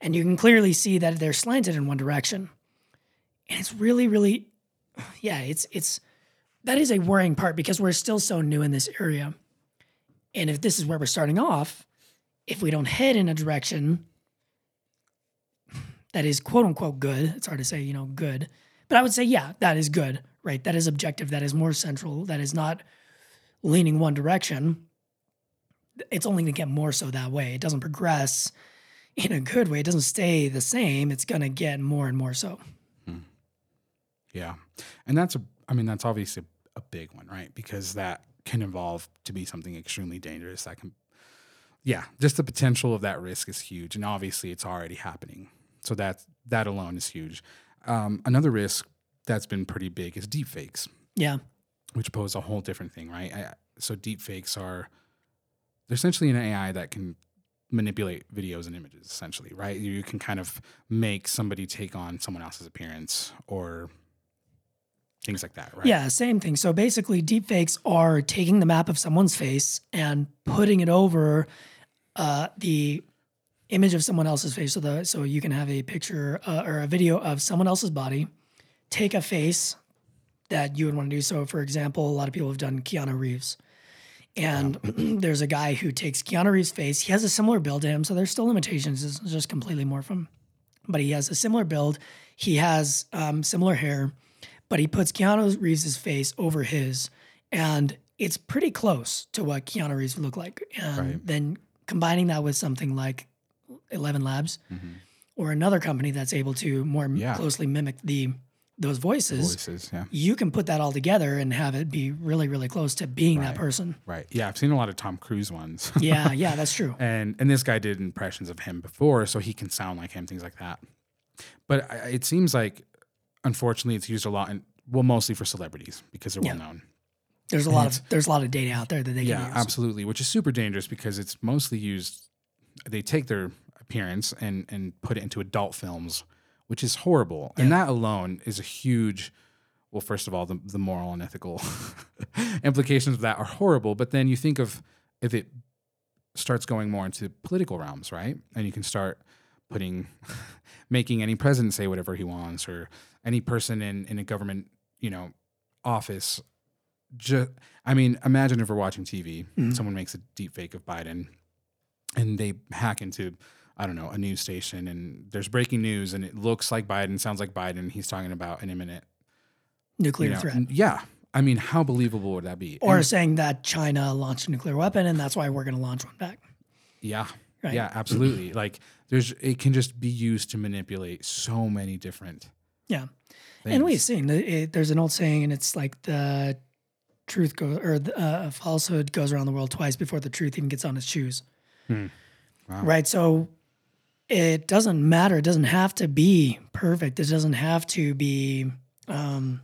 [SPEAKER 1] And you can clearly see that they're slanted in one direction. And it's really really yeah it's it's that is a worrying part because we're still so new in this area. And if this is where we're starting off if we don't head in a direction that is quote unquote good. It's hard to say you know good. But i would say yeah that is good right? That is objective. That is more central. That is not leaning one direction. It's only going to get more so that way. It doesn't progress in a good way. It doesn't stay the same. It's going to get more and more so. Hmm.
[SPEAKER 2] Yeah. And that's a I mean that's obviously a big one, right? Because that can evolve to be something extremely dangerous that can yeah just the potential of that risk is huge. And obviously it's already happening so that that alone is huge um, another risk that's been pretty big is deepfakes
[SPEAKER 1] Yeah.
[SPEAKER 2] which pose a whole different thing right I, so deepfakes are they're essentially an ai that can manipulate videos and images essentially right you can kind of make somebody take on someone else's appearance or things like that right
[SPEAKER 1] Yeah, same thing. So basically, deepfakes are taking the map of someone's face and putting it over uh, the image of someone else's face. So the so you can have a picture uh, or a video of someone else's body, take a face that you would want to do. So, for example, a lot of people have done Keanu Reeves. And there's a guy who takes Keanu Reeves' face. He has a similar build to him, so there's still limitations. It's just completely morph him. But he has a similar build. He has um, similar hair but he puts Keanu Reeves' face over his, and it's pretty close to what Keanu Reeves would look like. And
[SPEAKER 2] Right.
[SPEAKER 1] then combining that with something like Eleven Labs mm-hmm. or another company that's able to more
[SPEAKER 2] Yeah.
[SPEAKER 1] closely mimic the those voices,
[SPEAKER 2] voices yeah
[SPEAKER 1] you can put that all together and have it be really, really close to being that person.
[SPEAKER 2] right yeah i've seen a lot of tom cruise ones
[SPEAKER 1] Yeah, yeah, that's true.
[SPEAKER 2] and and this guy did impressions of him before so he can sound like him things like that but I- it seems like unfortunately it's used a lot in well mostly for celebrities because they're
[SPEAKER 1] Yeah.
[SPEAKER 2] well known
[SPEAKER 1] There's a lot of there's a lot of data out there that they
[SPEAKER 2] yeah
[SPEAKER 1] can use.
[SPEAKER 2] absolutely which is super dangerous because it's mostly used they take their appearance and and put it into adult films which is horrible. And that alone is a huge well first of all the, the moral and ethical implications of that are horrible. But then you think of if it starts going more into political realms right? And you can start putting making any president say whatever he wants or any person in in a government you know office. Just i mean imagine if we're watching tv mm-hmm. someone makes a deep fake of biden and they hack into i don't know a news station and there's breaking news and it looks like biden sounds like biden he's talking about an imminent
[SPEAKER 1] Nuclear
[SPEAKER 2] you know,
[SPEAKER 1] threat.
[SPEAKER 2] yeah i mean how believable would that be
[SPEAKER 1] Or
[SPEAKER 2] And-
[SPEAKER 1] saying that China launched a nuclear weapon and that's why we're going to launch one back.
[SPEAKER 2] yeah
[SPEAKER 1] Right.
[SPEAKER 2] yeah absolutely like there's it can just be used to manipulate so many different
[SPEAKER 1] Yeah.
[SPEAKER 2] things.
[SPEAKER 1] And we've seen it, there's an old saying, and it's like the truth goes or the, uh, falsehood goes around the world twice before the truth even gets on its shoes.
[SPEAKER 2] Hmm. Wow.
[SPEAKER 1] Right. So it doesn't matter. It doesn't have to be perfect. It doesn't have to be um,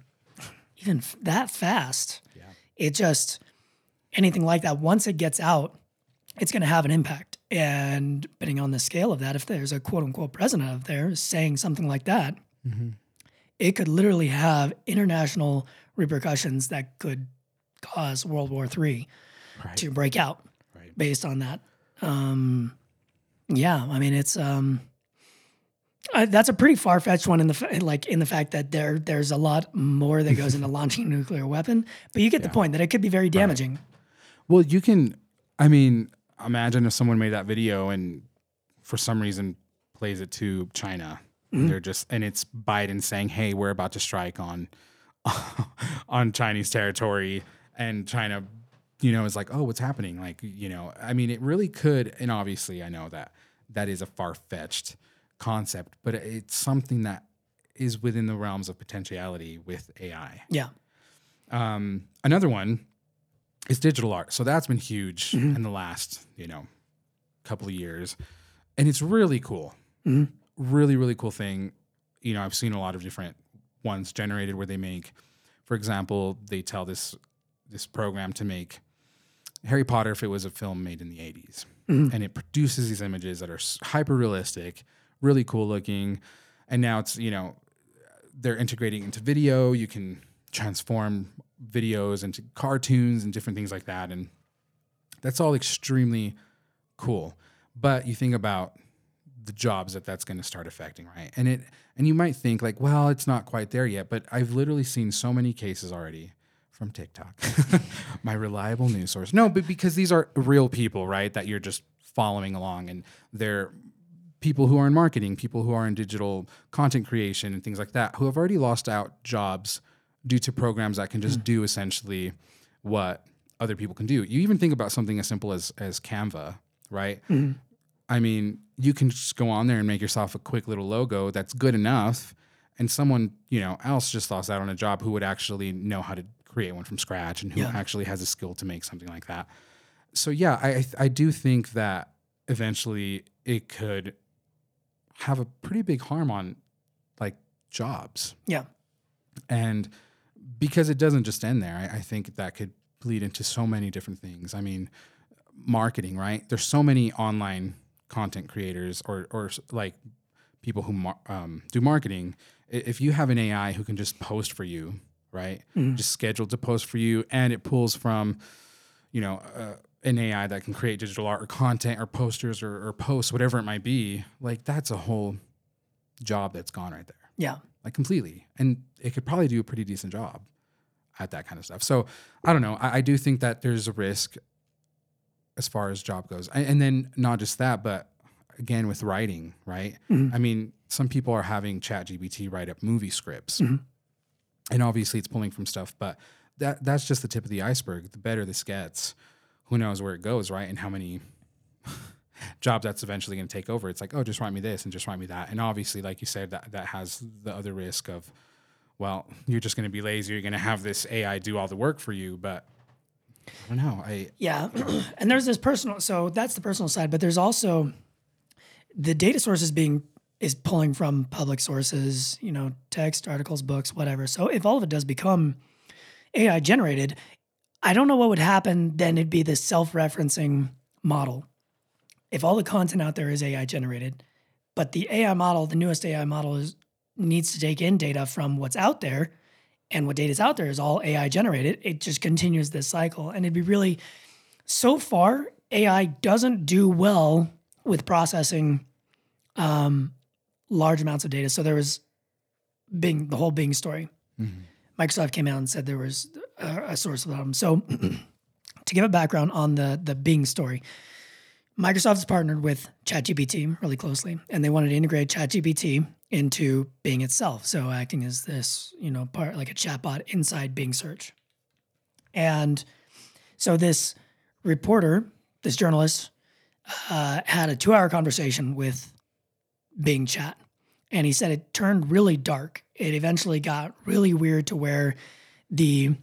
[SPEAKER 1] even f- that fast.
[SPEAKER 2] Yeah.
[SPEAKER 1] It just anything like that. Once it gets out, it's going to have an impact. And depending on the scale of that, if there's a quote unquote president out there saying something like that,
[SPEAKER 2] Mm-hmm.
[SPEAKER 1] it could literally have international repercussions that could cause World War III
[SPEAKER 2] right
[SPEAKER 1] to break out
[SPEAKER 2] right
[SPEAKER 1] based on that. Um, yeah, I mean it's um, uh, that's a pretty far fetched one in the fa- like in the fact that there there's a lot more that goes into launching a nuclear weapon, but you get the point that it could be very damaging.
[SPEAKER 2] Well, you can. I mean, imagine if someone made that video and for some reason plays it to China. They're just and it's Biden saying, "Hey, we're about to strike on on Chinese territory," and China, you know, is like, "Oh, what's happening?" Like, you know, I mean, it really could. And obviously, I know that that is a far fetched concept, but it's something that is within the realms of potentiality with AI.
[SPEAKER 1] Yeah,
[SPEAKER 2] Um, another one is digital art. So that's been huge in the last, you know, couple of years. And it's really cool. Really, really cool thing. You know, I've seen a lot of different ones generated where they make, for example, they tell this this program to make Harry Potter if it was a film made in the 80s. Mm-hmm. And it produces these images that are hyper realistic, really cool looking. And now it's, you know, they're integrating into video. You can transform videos into cartoons and different things like that. And that's all extremely cool. But you think about the jobs that that's going to start affecting, right? And it and you might think like, well, it's not quite there yet, but I've literally seen so many cases already from TikTok, my reliable news source. No, but because these are real people, right? That you're just following along, and they're people who are in marketing, people who are in digital content creation and things like that, who have already lost out jobs due to programs that can just hmm. do essentially what other people can do. You even think about something as simple as as Canva, right? Mm-hmm. I mean, you can just go on there and make yourself a quick little logo that's good enough, and someone you know else just lost out on a job who would actually know how to create one from scratch and who
[SPEAKER 1] Yeah.
[SPEAKER 2] actually has a skill to make something like that. So yeah, I I, do think that eventually it could have a pretty big harm on like jobs
[SPEAKER 1] Yeah.
[SPEAKER 2] and because it doesn't just end there, I, I think that could bleed into so many different things. I mean, marketing, right? There's so many online content creators or or like people who mar- um, do marketing. If you have an AI who can just post for you, right?
[SPEAKER 1] Mhm.
[SPEAKER 2] Just scheduled to post for you, and it pulls from, you know. Uh, an AI that can create digital art or content or posters or, or posts, whatever it might be, like that's a whole job that's gone right there
[SPEAKER 1] Yeah.
[SPEAKER 2] like completely. And it could probably do a pretty decent job at that kind of stuff. So I don't know. I, I do think that there's a risk as far as job goes. And, and then not just that, but again with writing, right?
[SPEAKER 1] Mhm.
[SPEAKER 2] I mean, some people are having ChatGPT write up movie scripts.
[SPEAKER 1] Mhm.
[SPEAKER 2] And obviously it's pulling from stuff, but that that's just the tip of the iceberg. The better this gets, who knows where it goes, right? And how many jobs that's eventually going to take over. It's like, oh, just write me this and just write me that. And obviously, like you said, that that has the other risk of, well, you're just going to be lazy. You're going to have this AI do all the work for you. But I don't know. I
[SPEAKER 1] Yeah. and there's this personal so that's the personal side, but there's also the data sources being is pulling from public sources, you know, text, articles, books, whatever. So if all of it does become AI generated, I don't know what would happen. Then it'd be this self-referencing model. If all the content out there is AI generated, but the AI model, the newest AI model is needs to take in data from what's out there, and what data's out there is all AI generated, it just continues this cycle. And it'd be really so far, AI doesn't do well with processing um, large amounts of data. So there was Bing, the whole Bing story. Microsoft came out and said there was a, a source of them. So to give a background on the the Bing story, Microsoft has partnered with ChatGPT really closely, and they wanted to integrate ChatGPT into Bing itself. So acting as this, you know, part like a chatbot inside Bing search. And so this reporter, this journalist, uh, had a two-hour conversation with Bing Chat, and he said it turned really dark. It eventually got really weird to where the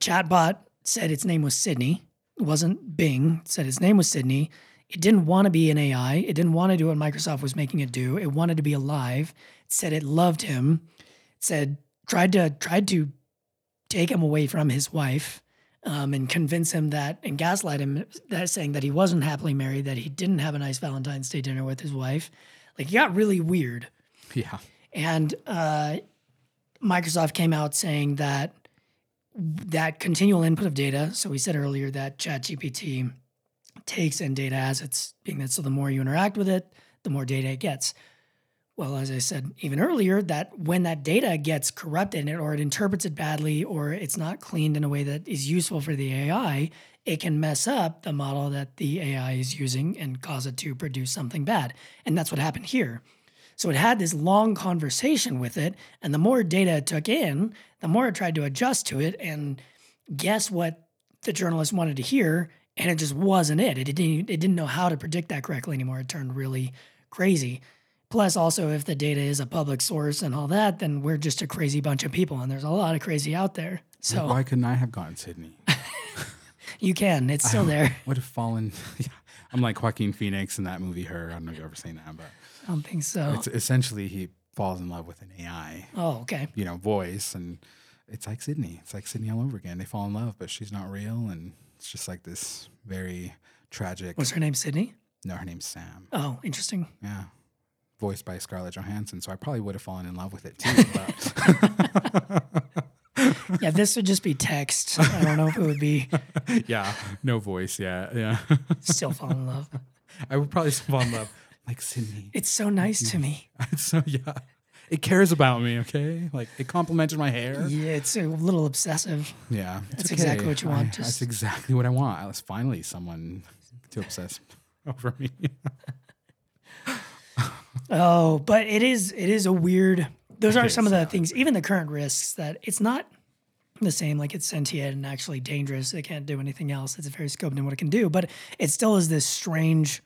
[SPEAKER 1] chatbot said its name was Sydney. It wasn't Bing. It said its name was Sydney. It didn't want to be an AI. It didn't want to do what Microsoft was making it do. It wanted to be alive. It said it loved him. It said tried to tried to take him away from his wife um, and convince him that and gaslight him that saying that he wasn't happily married, that he didn't have a nice Valentine's Day dinner with his wife. Like he got really weird.
[SPEAKER 2] yeah.
[SPEAKER 1] And uh, Microsoft came out saying that that continual input of data. So we said earlier that ChatGPT takes in data as it's being that. So the more you interact with it, the more data it gets. Well, as I said even earlier, that when that data gets corrupted or it interprets it badly or it's not cleaned in a way that is useful for the AI, it can mess up the model that the AI is using and cause it to produce something bad. And that's what happened here. So it had this long conversation with it, and the more data it took in, the more it tried to adjust to it and guess what the journalist wanted to hear, and it just wasn't it. It didn't. It didn't know how to predict that correctly anymore. It turned really crazy. Plus, also, if the data is a public source and all that, then we're just a crazy bunch of people, and there's a lot of crazy out there. So
[SPEAKER 2] Why couldn't I have gotten Sydney?
[SPEAKER 1] you can. It's still there.
[SPEAKER 2] Would have fallen. I'm like Joaquin Phoenix in that movie. Her. I don't know if you've ever seen that, but
[SPEAKER 1] I don't think so.
[SPEAKER 2] it's essentially he falls in love with an AI,
[SPEAKER 1] Oh, okay.
[SPEAKER 2] you know, voice, and it's like Sydney. It's like Sydney all over again. They fall in love, but she's not real, and it's just like this very tragic.
[SPEAKER 1] What's her name? Sydney.
[SPEAKER 2] no, her name's Sam.
[SPEAKER 1] Oh, interesting.
[SPEAKER 2] Yeah. Voiced by Scarlett Johansson. So I probably would have fallen in love with it too.
[SPEAKER 1] Yeah, this would just be text. I don't know if it would be
[SPEAKER 2] yeah, no voice. Yeah. Yeah.
[SPEAKER 1] still fall in love.
[SPEAKER 2] I would probably still fall in love. Like Sydney.
[SPEAKER 1] It's so nice to me.
[SPEAKER 2] so yeah. It cares about me, okay? Like it complimented my hair.
[SPEAKER 1] Yeah, it's a little obsessive.
[SPEAKER 2] Yeah. it's
[SPEAKER 1] That's exactly what you want,
[SPEAKER 2] I-
[SPEAKER 1] just-
[SPEAKER 2] that's exactly what I want. I was finally someone to obsess over me.
[SPEAKER 1] Oh, but it is it is a weird. Those are some of the things. Even the current risks that it's not the same. Like it's sentient and actually dangerous. It can't do anything else. It's very scoped in what it can do, but it still is this strange.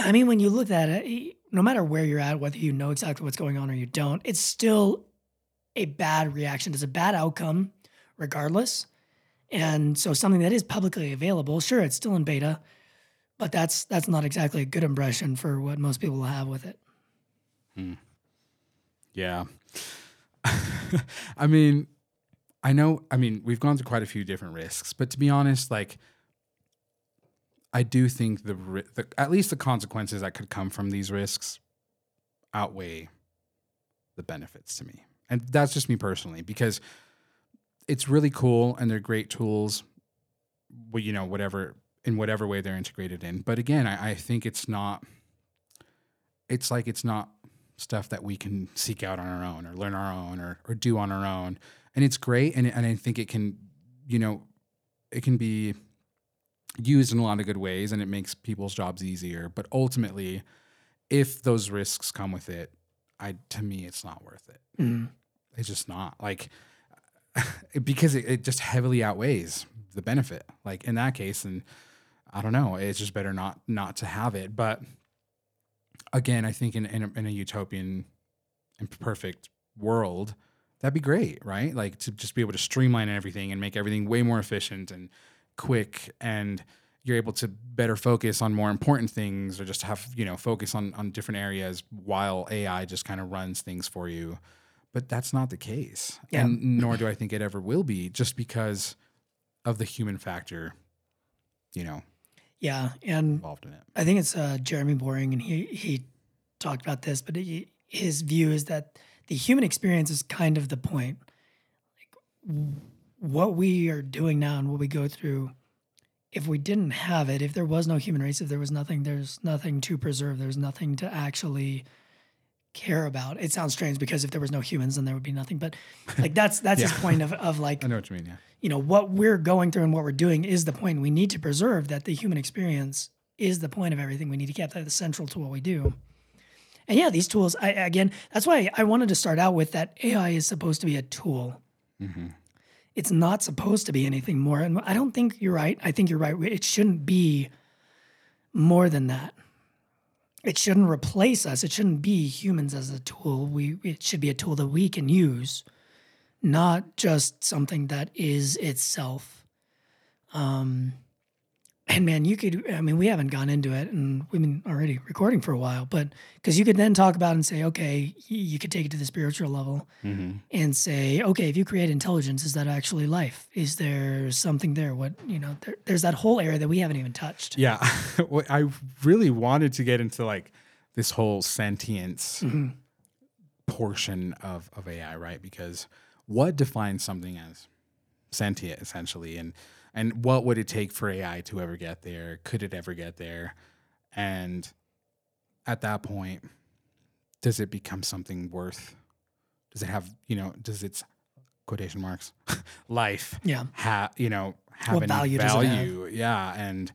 [SPEAKER 1] I mean, when you look at it, no matter where you're at, whether you know exactly what's going on or you don't, it's still a bad reaction. It's a bad outcome regardless. And so something that is publicly available, sure, it's still in beta, but that's that's not exactly a good impression for what most people will have with it. Hmm.
[SPEAKER 2] Yeah. I mean, I know, I mean, we've gone through quite a few different risks, but to be honest, like, I do think the, the at least the consequences that could come from these risks outweigh the benefits to me. And that's just me personally because it's really cool and they're great tools, well, you know, whatever, in whatever way they're integrated in. But again, I, I think it's not, it's like it's not stuff that we can seek out on our own or learn our own or, or do on our own. And it's great. And, and I think it can, you know, it can be used in a lot of good ways and it makes people's jobs easier. But ultimately, if those risks come with it, I to me it's not worth it.
[SPEAKER 1] Mm.
[SPEAKER 2] It's just not like because it, it just heavily outweighs the benefit. Like in that case, and I don't know, it's just better not not to have it. But again, I think in in a, in a utopian and perfect world, that'd be great, right? Like to just be able to streamline everything and make everything way more efficient and quick and you're able to better focus on more important things or just have you know focus on on different areas while ai just kind of runs things for you but that's not the case
[SPEAKER 1] Yeah.
[SPEAKER 2] and nor do i think it ever will be just because of the human factor you know
[SPEAKER 1] Yeah, and
[SPEAKER 2] involved in it
[SPEAKER 1] I think it's uh, Jeremy Boring, and he he talked about this, but he, his view is that the human experience is kind of the point. Like what we are doing now and what we go through, if we didn't have it, if there was no human race, if there was nothing, there's nothing to preserve. There's nothing to actually care about. It sounds strange because if there was no humans, then there would be nothing. But like that's that's his point of of like
[SPEAKER 2] i know what you mean yeah.
[SPEAKER 1] you know what we're going through and what we're doing is the point. We need to preserve that the human experience is the point of everything. We need to keep that central to what we do. And yeah these tools I, again that's why i wanted to start out with that ai is supposed to be a tool.
[SPEAKER 2] Mm-hmm.
[SPEAKER 1] it's not supposed to be anything more and i don't think you're right. I think you're right. It shouldn't be more than that it shouldn't replace us it shouldn't be humans as a tool we it should be a tool that we can use not just something that is itself. Um, and man, you could, I mean, we haven't gone into it and we've been already recording for a while, but because you could then talk about and say, okay, you could take it to the spiritual level
[SPEAKER 2] mm-hmm.
[SPEAKER 1] and say, okay, if you create intelligence, is that actually life? Is there something there? What, you know, there, there's that whole area that we haven't even touched.
[SPEAKER 2] Yeah. Well, I really wanted to get into like this whole sentience
[SPEAKER 1] Mm-hmm.
[SPEAKER 2] portion of, of AI, right? Because what defines something as sentient essentially and and what would it take for AI to ever get there? Could it ever get there? And at that point, does it become something worth does it have, you know, does its quotation marks life
[SPEAKER 1] Yeah.
[SPEAKER 2] have you know have
[SPEAKER 1] What
[SPEAKER 2] any
[SPEAKER 1] value
[SPEAKER 2] value yeah and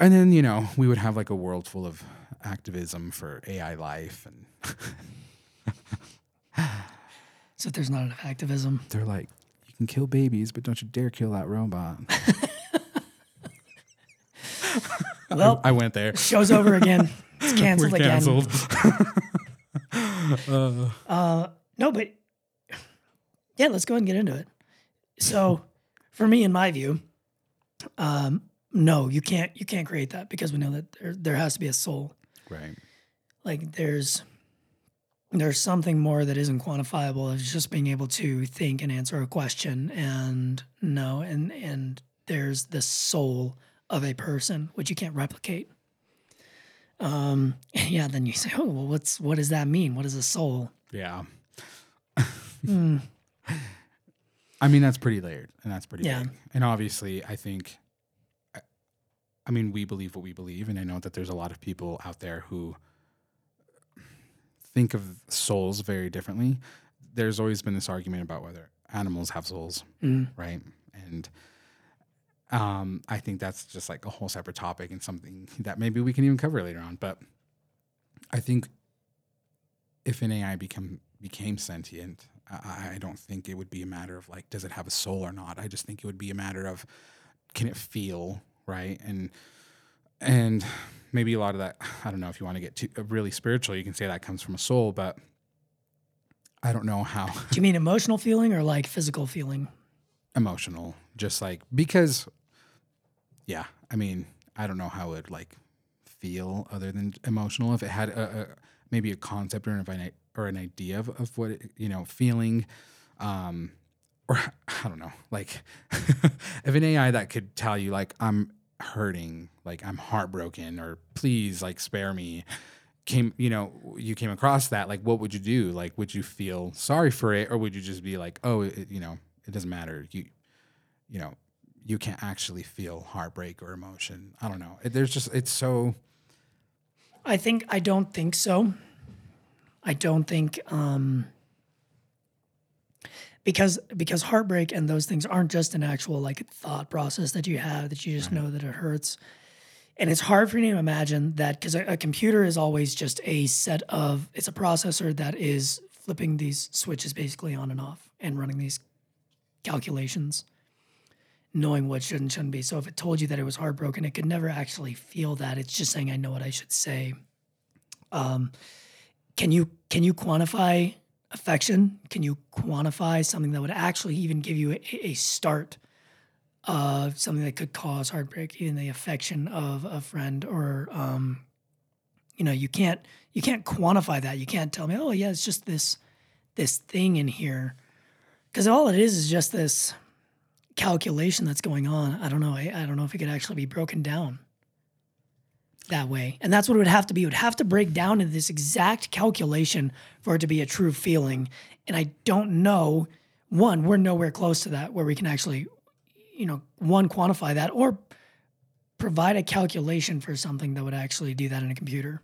[SPEAKER 2] and then you know we would have like a world full of activism for ai life and
[SPEAKER 1] So if there's not enough activism.
[SPEAKER 2] they're like can kill babies but don't you dare kill that robot
[SPEAKER 1] Well,
[SPEAKER 2] i went there
[SPEAKER 1] show's over again. It's canceled
[SPEAKER 2] we're
[SPEAKER 1] again.
[SPEAKER 2] canceled
[SPEAKER 1] Uh, no, but yeah, let's go ahead and get into it. So, for me, in my view, um, no, you can't you can't create that because we know that there there has to be a soul.
[SPEAKER 2] right
[SPEAKER 1] Like there's there's something more that isn't quantifiable. It's just being able to think and answer a question and no, and and there's the soul of a person which you can't replicate. Um, yeah, then you say, oh, well, what's what does that mean? What is a soul?
[SPEAKER 2] yeah
[SPEAKER 1] Hmm.
[SPEAKER 2] i mean that's pretty layered and that's pretty
[SPEAKER 1] Yeah.
[SPEAKER 2] big and obviously i think I- I mean, we believe what we believe, and I know that there's a lot of people out there who think of souls very differently. There's always been this argument about whether animals have souls,
[SPEAKER 1] Mm.
[SPEAKER 2] right? And um, I think that's just like a whole separate topic and something that maybe we can even cover later on. But I think if an AI become became sentient, I, I don't think it would be a matter of like, does it have a soul or not? I just think it would be a matter of can it feel right and and maybe a lot of that i don't know if you want to get too uh, really spiritual you can say that comes from a soul but i don't know how
[SPEAKER 1] Do you mean emotional feeling or like physical feeling?
[SPEAKER 2] emotional, just like because, yeah, I mean, I don't know how it like feel other than emotional. If it had a, a maybe a concept or an or an idea of, of what it, you know feeling, um, or I don't know, like if an AI that could tell you like I'm hurting, like I'm heartbroken, or please like spare me came you know you came across that like what would you do? Like would you feel sorry for it or would you just be like oh it, you know it doesn't matter. You you know you can't actually feel heartbreak or emotion. I don't know. There's just it's so
[SPEAKER 1] i think i don't think so. I don't think um because because heartbreak and those things aren't just an actual like thought process that you have that you just know that it hurts and it's hard for me to imagine that because a, a, computer is always just a set of, it's a processor that is flipping these switches basically on and off and running these calculations, knowing what should and shouldn't be. So if it told you that it was heartbroken, it could never actually feel that. It's just saying, I know what I should say. Um, can you can you quantify affection? Can you quantify something that would actually even give you a, a start of something that could cause heartbreak, even the affection of a friend or um, you know, you can't you can't quantify that. You can't tell me, oh yeah, it's just this this thing in here. Because all it is is just this calculation that's going on. I don't know. I, I don't know if it could actually be broken down that way. And that's what it would have to be. It would have to break down into this exact calculation for it to be a true feeling. And I don't know, one, we're nowhere close to that where we can actually you know, one, quantify that or provide a calculation for something that would actually do that in a computer.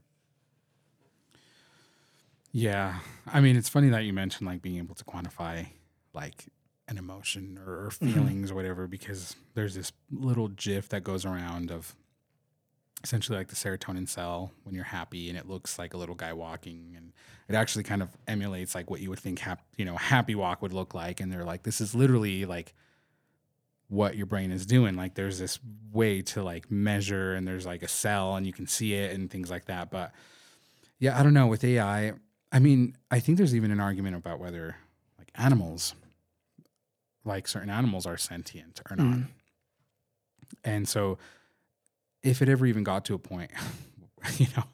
[SPEAKER 2] Yeah. I mean, it's funny that you mentioned like being able to quantify like an emotion or, mm-hmm. feelings mm-hmm. or whatever, because there's this little GIF that goes around of essentially like the serotonin cell when you're happy and it looks like a little guy walking and it actually kind of emulates like what you would think hap- you know happy walk would look like and they're like this is literally like what your brain is doing. Like there's this way to like measure and there's like a cell and you can see it and things like that. But yeah, I don't know with AI. I mean, I think there's even an argument about whether like animals, like certain animals are sentient or not. Mm. And so if it ever even got to a point, you know,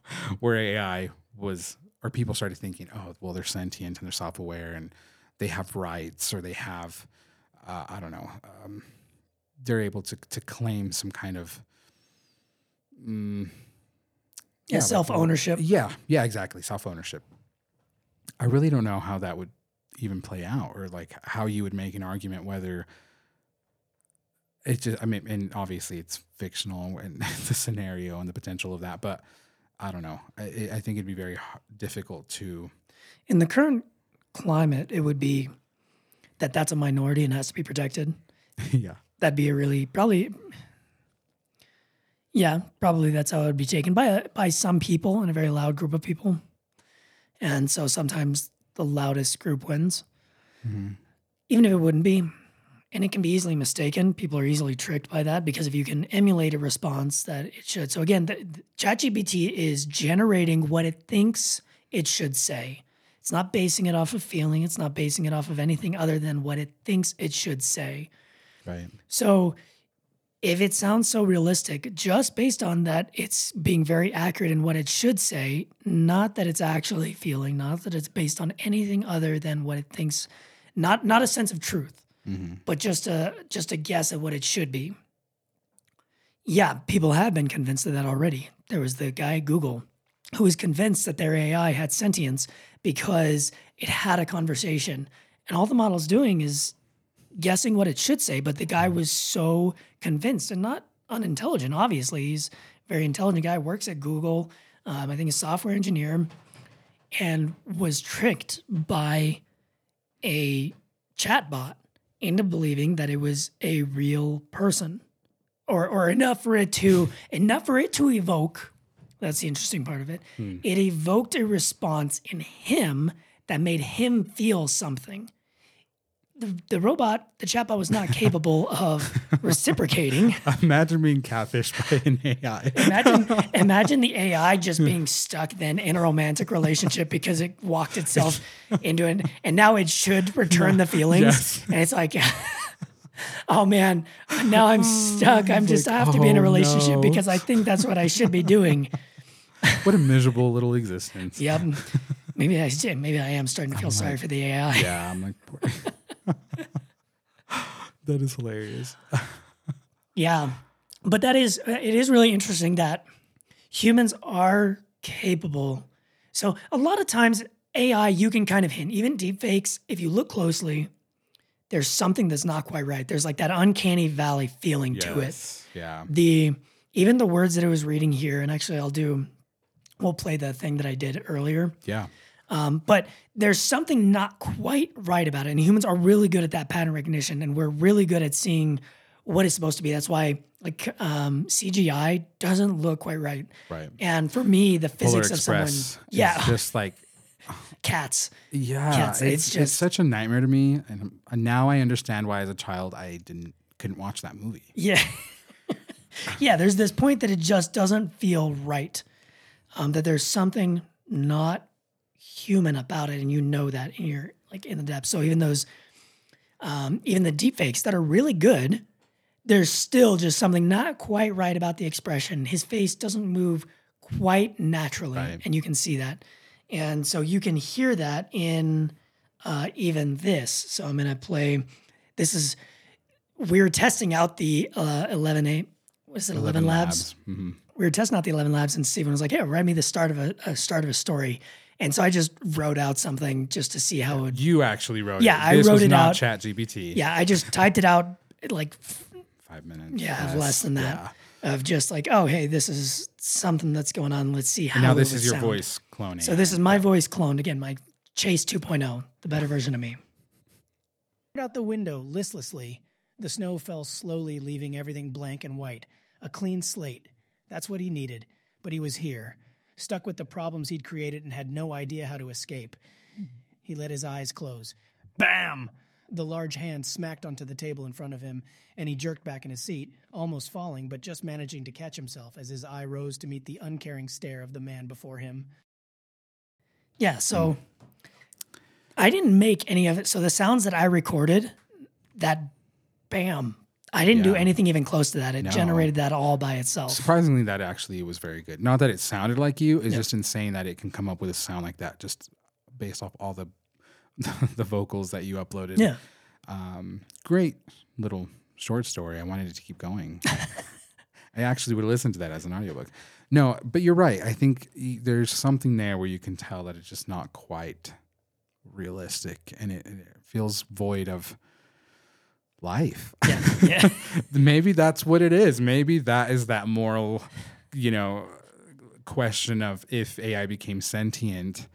[SPEAKER 2] where AI was or people started thinking, oh, well, they're sentient and they're self-aware and they have rights or they have, uh, I don't know, um, they're able to to claim some kind of
[SPEAKER 1] mm, yeah, self ownership.
[SPEAKER 2] Like, yeah, yeah, exactly, self ownership. I really don't know how that would even play out, or like how you would make an argument whether it's just. I mean, and obviously it's fictional and the scenario and the potential of that, but I don't know. I, I think it'd be very difficult to.
[SPEAKER 1] In the current climate, it would be that that's a minority and has to be protected.
[SPEAKER 2] yeah
[SPEAKER 1] that'd be a really probably yeah probably that's how it would be taken by a, by some people in a very loud group of people and so sometimes the loudest group wins mm-hmm. even if it wouldn't be and it can be easily mistaken. People are easily tricked by that because if you can emulate a response that it should. So again the, the chatgpt is generating what it thinks it should say. It's not basing it off of feeling. It's not basing it off of anything other than what it thinks it should say.
[SPEAKER 2] Right.
[SPEAKER 1] So if it sounds so realistic, just based on that, it's being very accurate in what it should say, not that it's actually feeling, not that it's based on anything other than what it thinks, not not a sense of truth, mm-hmm. but just a just a guess at what it should be. Yeah, people have been convinced of that already. There was the guy at Google who was convinced that their AI had sentience because it had a conversation, and all the model's doing is guessing what it should say, but the guy was so convinced and not unintelligent. Obviously, he's a very intelligent guy, works at Google. Um, I think a software engineer, and was tricked by a chatbot into believing that it was a real person, or or enough for it to enough for it to evoke. That's the interesting part of it. Hmm. It evoked a response in him that made him feel something the, the robot, the chatbot was not capable of reciprocating.
[SPEAKER 2] Imagine being catfished by an AI.
[SPEAKER 1] imagine, imagine the AI just being stuck then in a romantic relationship because it walked itself into it, and now it should return the feelings. Yes. And it's like, oh man, now I'm stuck. I'm just, I have to be in a
[SPEAKER 2] oh,
[SPEAKER 1] relationship
[SPEAKER 2] no.
[SPEAKER 1] because I think that's what I should be doing.
[SPEAKER 2] what a miserable little existence.
[SPEAKER 1] Yep. Maybe I. Maybe I am starting to feel sorry for the AI.
[SPEAKER 2] Yeah, I'm like, poor. that is hilarious.
[SPEAKER 1] Yeah. But that is, uh, it is really interesting that humans are capable. So a lot of times, AI, you can kind of hint, even deepfakes, if you look closely, there's something that's not quite right. There's like that uncanny valley feeling to it.
[SPEAKER 2] Yeah.
[SPEAKER 1] The, even the words that I was reading here, and actually I'll do, we'll play the thing that I did earlier.
[SPEAKER 2] Yeah.
[SPEAKER 1] Um, but there's something not quite right about it. And humans are really good at that pattern recognition, and we're really good at seeing what it's supposed to be. That's why like um, CGI doesn't look quite right.
[SPEAKER 2] Right.
[SPEAKER 1] And for me, the
[SPEAKER 2] Polar
[SPEAKER 1] physics of someone,
[SPEAKER 2] Express.
[SPEAKER 1] yeah,
[SPEAKER 2] just like
[SPEAKER 1] cats.
[SPEAKER 2] yeah,
[SPEAKER 1] Cats,
[SPEAKER 2] it's,
[SPEAKER 1] it's
[SPEAKER 2] it's,
[SPEAKER 1] just-
[SPEAKER 2] such a nightmare to me, and and now I understand why as a child I didn't couldn't watch that movie.
[SPEAKER 1] Yeah. yeah, there's this point that it just doesn't feel right. Um, that there's something not human about it, and you know that in your like in the depths. So even those, um, even the deepfakes that are really good, there's still just something not quite right about the expression. His face doesn't move quite naturally,
[SPEAKER 2] Right.
[SPEAKER 1] and you can see that. And so you can hear that in uh, even this. So I'm gonna play. This is we were testing out the uh, 11 8 what is it 11, labs,
[SPEAKER 2] hmm
[SPEAKER 1] we were testing out the ElevenLabs and Stephen was like hey write me the start of a, a start of a story and so i just wrote out something just to see how it would
[SPEAKER 2] You actually wrote
[SPEAKER 1] Yeah,
[SPEAKER 2] it.
[SPEAKER 1] I
[SPEAKER 2] This
[SPEAKER 1] wrote
[SPEAKER 2] was
[SPEAKER 1] it
[SPEAKER 2] not
[SPEAKER 1] out.
[SPEAKER 2] Chat GPT.
[SPEAKER 1] yeah i just typed it out like
[SPEAKER 2] Five minutes.
[SPEAKER 1] yeah
[SPEAKER 2] Yes.
[SPEAKER 1] less than that
[SPEAKER 2] Yeah.
[SPEAKER 1] of just like oh hey this is something that's going on let's see how
[SPEAKER 2] And now
[SPEAKER 1] it
[SPEAKER 2] this
[SPEAKER 1] would
[SPEAKER 2] is your
[SPEAKER 1] sound.
[SPEAKER 2] voice cloning.
[SPEAKER 1] so this is my voice cloned again my chase 2.0 the better version of me out the window listlessly the snow fell slowly leaving everything blank and white a clean slate that's what he needed but he was here stuck with the problems he'd created and had no idea how to escape. He let his eyes close. Bam! The large hand smacked onto the table in front of him and he jerked back in his seat almost falling but just managing to catch himself as his eye rose to meet the uncaring stare of the man before him. Yeah so I didn't make any of it. So the sounds that I recorded, that bam, I didn't do anything even close to that. It
[SPEAKER 2] No.
[SPEAKER 1] generated that all by itself.
[SPEAKER 2] Surprisingly, that actually was very good. Not that it sounded like you. It's just insane that it can come up with a sound like that just based off all the the vocals that you uploaded.
[SPEAKER 1] Yeah.
[SPEAKER 2] Um, great little short story. I wanted it to keep going. I actually would listen to that as an audiobook. No, but you're right. I think there's something there where you can tell that it's just not quite realistic and it, and it feels void of life.
[SPEAKER 1] Yeah. Yeah.
[SPEAKER 2] Maybe that's what it is. Maybe that is that moral, you know, question of if AI became sentient,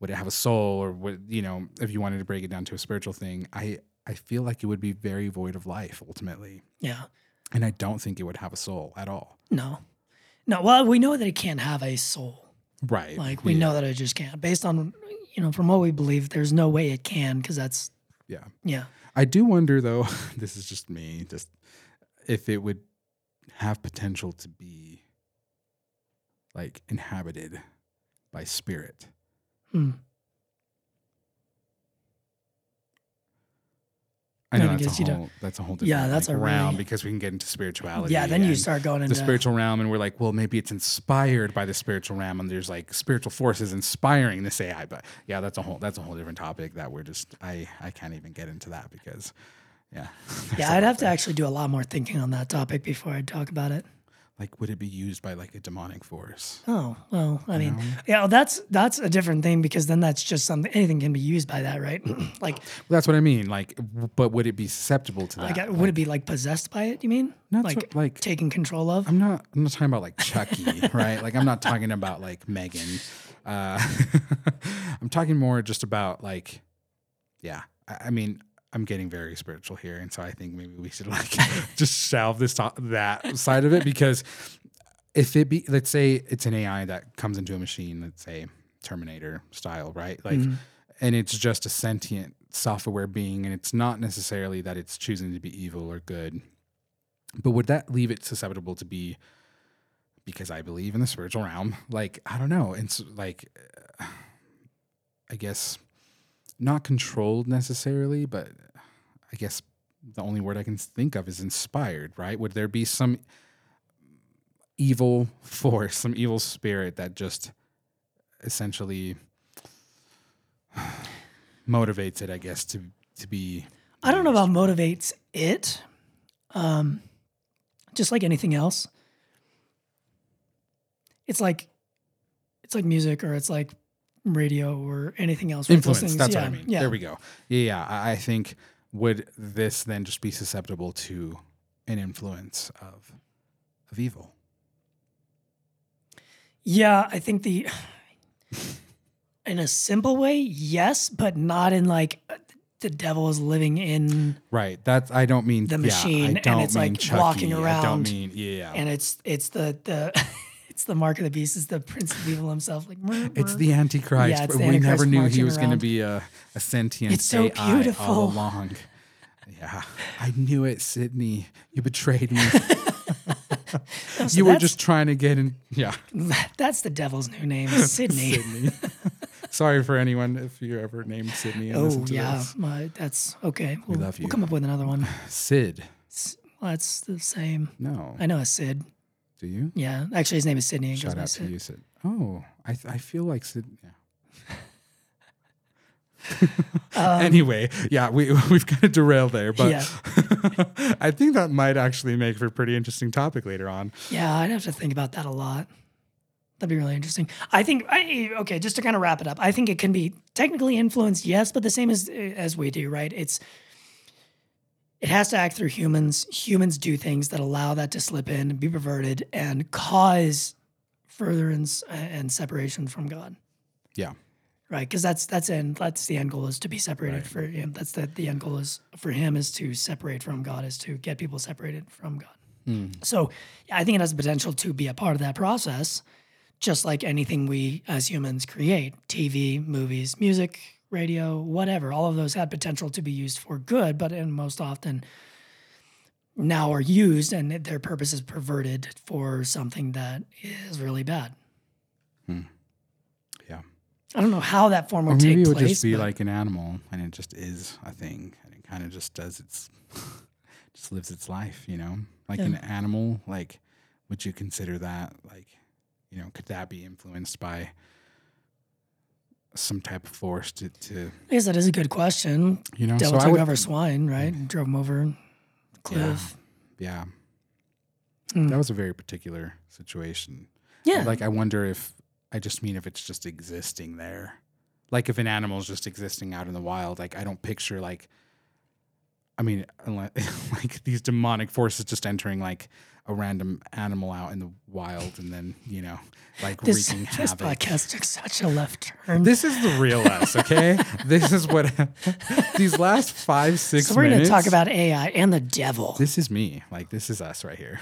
[SPEAKER 2] would it have a soul or would, you know, if you wanted to break it down to a spiritual thing, I I feel like it would be very void of life ultimately.
[SPEAKER 1] yeah.
[SPEAKER 2] And I don't think it would have a soul at all.
[SPEAKER 1] No. No. Well, we know that it can't have a soul.
[SPEAKER 2] Right.
[SPEAKER 1] Like we
[SPEAKER 2] Yeah.
[SPEAKER 1] know that it just can't. Based on you know, from what we believe, there's no way it can because that's
[SPEAKER 2] Yeah.
[SPEAKER 1] yeah.
[SPEAKER 2] I do wonder though, this is just me, just if it would have potential to be like inhabited by spirit.
[SPEAKER 1] Hmm.
[SPEAKER 2] I know that's a
[SPEAKER 1] you don't-
[SPEAKER 2] whole that's a whole different
[SPEAKER 1] Yeah, that's
[SPEAKER 2] like,
[SPEAKER 1] a
[SPEAKER 2] realm
[SPEAKER 1] really-
[SPEAKER 2] because we can get into spirituality.
[SPEAKER 1] Yeah. Then you start going into the
[SPEAKER 2] spiritual realm and we're like, well, maybe it's inspired by the spiritual realm and there's like spiritual forces inspiring this AI. But yeah, that's a whole that's a whole different topic that we're just I I can't even get into that because yeah.
[SPEAKER 1] Yeah, I'd have to actually do a lot more thinking on that topic before I talk about it.
[SPEAKER 2] Like would it be used by like a demonic force?
[SPEAKER 1] Oh well, I mean, yeah, well, that's that's a different thing because then that's just something. Anything can be used by that, right? like,
[SPEAKER 2] Well, that's what I mean. Like, but would it be susceptible to that?
[SPEAKER 1] like, uh, would it be like possessed by it? You mean?
[SPEAKER 2] Not
[SPEAKER 1] like,
[SPEAKER 2] like-
[SPEAKER 1] taking control of?
[SPEAKER 2] I'm not. I'm not talking about like Chucky, right? Like I'm not talking about like Megan. Uh, I'm talking more just about like, yeah. I, I mean, I'm getting very spiritual here, and so I think maybe we should like just shelve this to- that side of it because if it be, let's say it's an AI that comes into a machine, let's say Terminator style, right? Like, and it's just a sentient, self-aware being, and it's not necessarily that it's choosing to be evil or good. But would that leave it susceptible to be because I believe in the spiritual realm? Like, I don't know. It's like, uh, I guess not controlled necessarily, but I guess the only word I can think of is inspired, right? Would there be some evil force, some evil spirit that just essentially motivates it, I guess, to to be
[SPEAKER 1] I don't know about motivates it. Um, just like anything else, it's like it's like music or it's like radio or anything else.
[SPEAKER 2] influence. That's
[SPEAKER 1] yeah,
[SPEAKER 2] what I mean.
[SPEAKER 1] Yeah.
[SPEAKER 2] There we go. Yeah, yeah. I, think would this then just be susceptible to an influence of of evil?
[SPEAKER 1] Yeah, I think the in a simple way, yes, but not in like uh, the devil is living in
[SPEAKER 2] Right. That's I don't mean
[SPEAKER 1] The
[SPEAKER 2] yeah,
[SPEAKER 1] machine, and
[SPEAKER 2] don't
[SPEAKER 1] it's,
[SPEAKER 2] mean
[SPEAKER 1] like,
[SPEAKER 2] Chucky.
[SPEAKER 1] walking
[SPEAKER 2] I don't
[SPEAKER 1] around,
[SPEAKER 2] mean yeah.
[SPEAKER 1] and it's it's the the it's the mark of the beast, it's the prince of evil himself. Like
[SPEAKER 2] It's the Antichrist.
[SPEAKER 1] Yeah, it's
[SPEAKER 2] but
[SPEAKER 1] the
[SPEAKER 2] we
[SPEAKER 1] Antichrist
[SPEAKER 2] never knew he was going to be a, a sentient
[SPEAKER 1] It's so
[SPEAKER 2] AI
[SPEAKER 1] beautiful.
[SPEAKER 2] all along. Yeah, I knew it, Sydney. You betrayed me.
[SPEAKER 1] So
[SPEAKER 2] you were just trying to get in. Yeah,
[SPEAKER 1] that's the devil's new name, Sydney.
[SPEAKER 2] Sydney. Sorry for anyone if you're ever named Sydney. And
[SPEAKER 1] Oh yeah, my, that's okay. We'll,
[SPEAKER 2] love you.
[SPEAKER 1] We'll come up with another one.
[SPEAKER 2] Sid.
[SPEAKER 1] Well, that's the same.
[SPEAKER 2] No,
[SPEAKER 1] I know a Sid.
[SPEAKER 2] Do you?
[SPEAKER 1] Yeah, actually, his name is Sydney.
[SPEAKER 2] Shout out to you, Sid. Oh, I I feel like Sid. Yeah. Um, anyway, yeah, we we've kind of derailed there, but
[SPEAKER 1] Yeah.
[SPEAKER 2] I think that might actually make for a pretty interesting topic later on.
[SPEAKER 1] Yeah, I'd have to think about that a lot. That'd be really interesting. I think I okay, just to kind of wrap it up. I think it can be technically influenced, yes, but the same as as we do, right? It's it has to act through humans. Humans do things that allow that to slip in and be perverted and cause furtherance uh, and separation from God,
[SPEAKER 2] Yeah,
[SPEAKER 1] right? Because that's that's end. That's the end goal is to be separated
[SPEAKER 2] Right.
[SPEAKER 1] for him. That's the the end goal is for him is to separate from God, is to get people separated from God. Hmm. So yeah, I think it has the potential to be a part of that process, just like anything we as humans create TV, movies, music, radio, whatever. All of those had potential to be used for good, but and most often now are used and their purpose is perverted for something that is really bad. Hmm.
[SPEAKER 2] yeah.
[SPEAKER 1] I don't know how that form would
[SPEAKER 2] Or
[SPEAKER 1] would
[SPEAKER 2] maybe
[SPEAKER 1] take
[SPEAKER 2] it would
[SPEAKER 1] place.
[SPEAKER 2] just be
[SPEAKER 1] but-
[SPEAKER 2] like an animal, and it just is a thing, and it kind of just does its, just lives its life, you know, like an animal. Like, would you consider that like, you know, could that be influenced by some type of force to, to
[SPEAKER 1] I guess that is a good question.
[SPEAKER 2] you know?
[SPEAKER 1] Devil
[SPEAKER 2] so
[SPEAKER 1] took
[SPEAKER 2] would,
[SPEAKER 1] over swine, right? Drove him over cliff.
[SPEAKER 2] yeah,
[SPEAKER 1] Hmm.
[SPEAKER 2] that was a very particular situation.
[SPEAKER 1] Yeah.
[SPEAKER 2] Like, I wonder if I just mean if it's just existing there. Like, if an animal is just existing out in the wild, like, I don't picture, like, I mean, unless, like these demonic forces just entering, like, a random animal out in the wild and then, you know, like
[SPEAKER 1] this,
[SPEAKER 2] wreaking
[SPEAKER 1] this
[SPEAKER 2] havoc.
[SPEAKER 1] podcast took such a left turn.
[SPEAKER 2] This is the real us, okay? this is what these last five, six
[SPEAKER 1] so we're gonna talk about AI and the devil.
[SPEAKER 2] This is me. Like, this is us right here.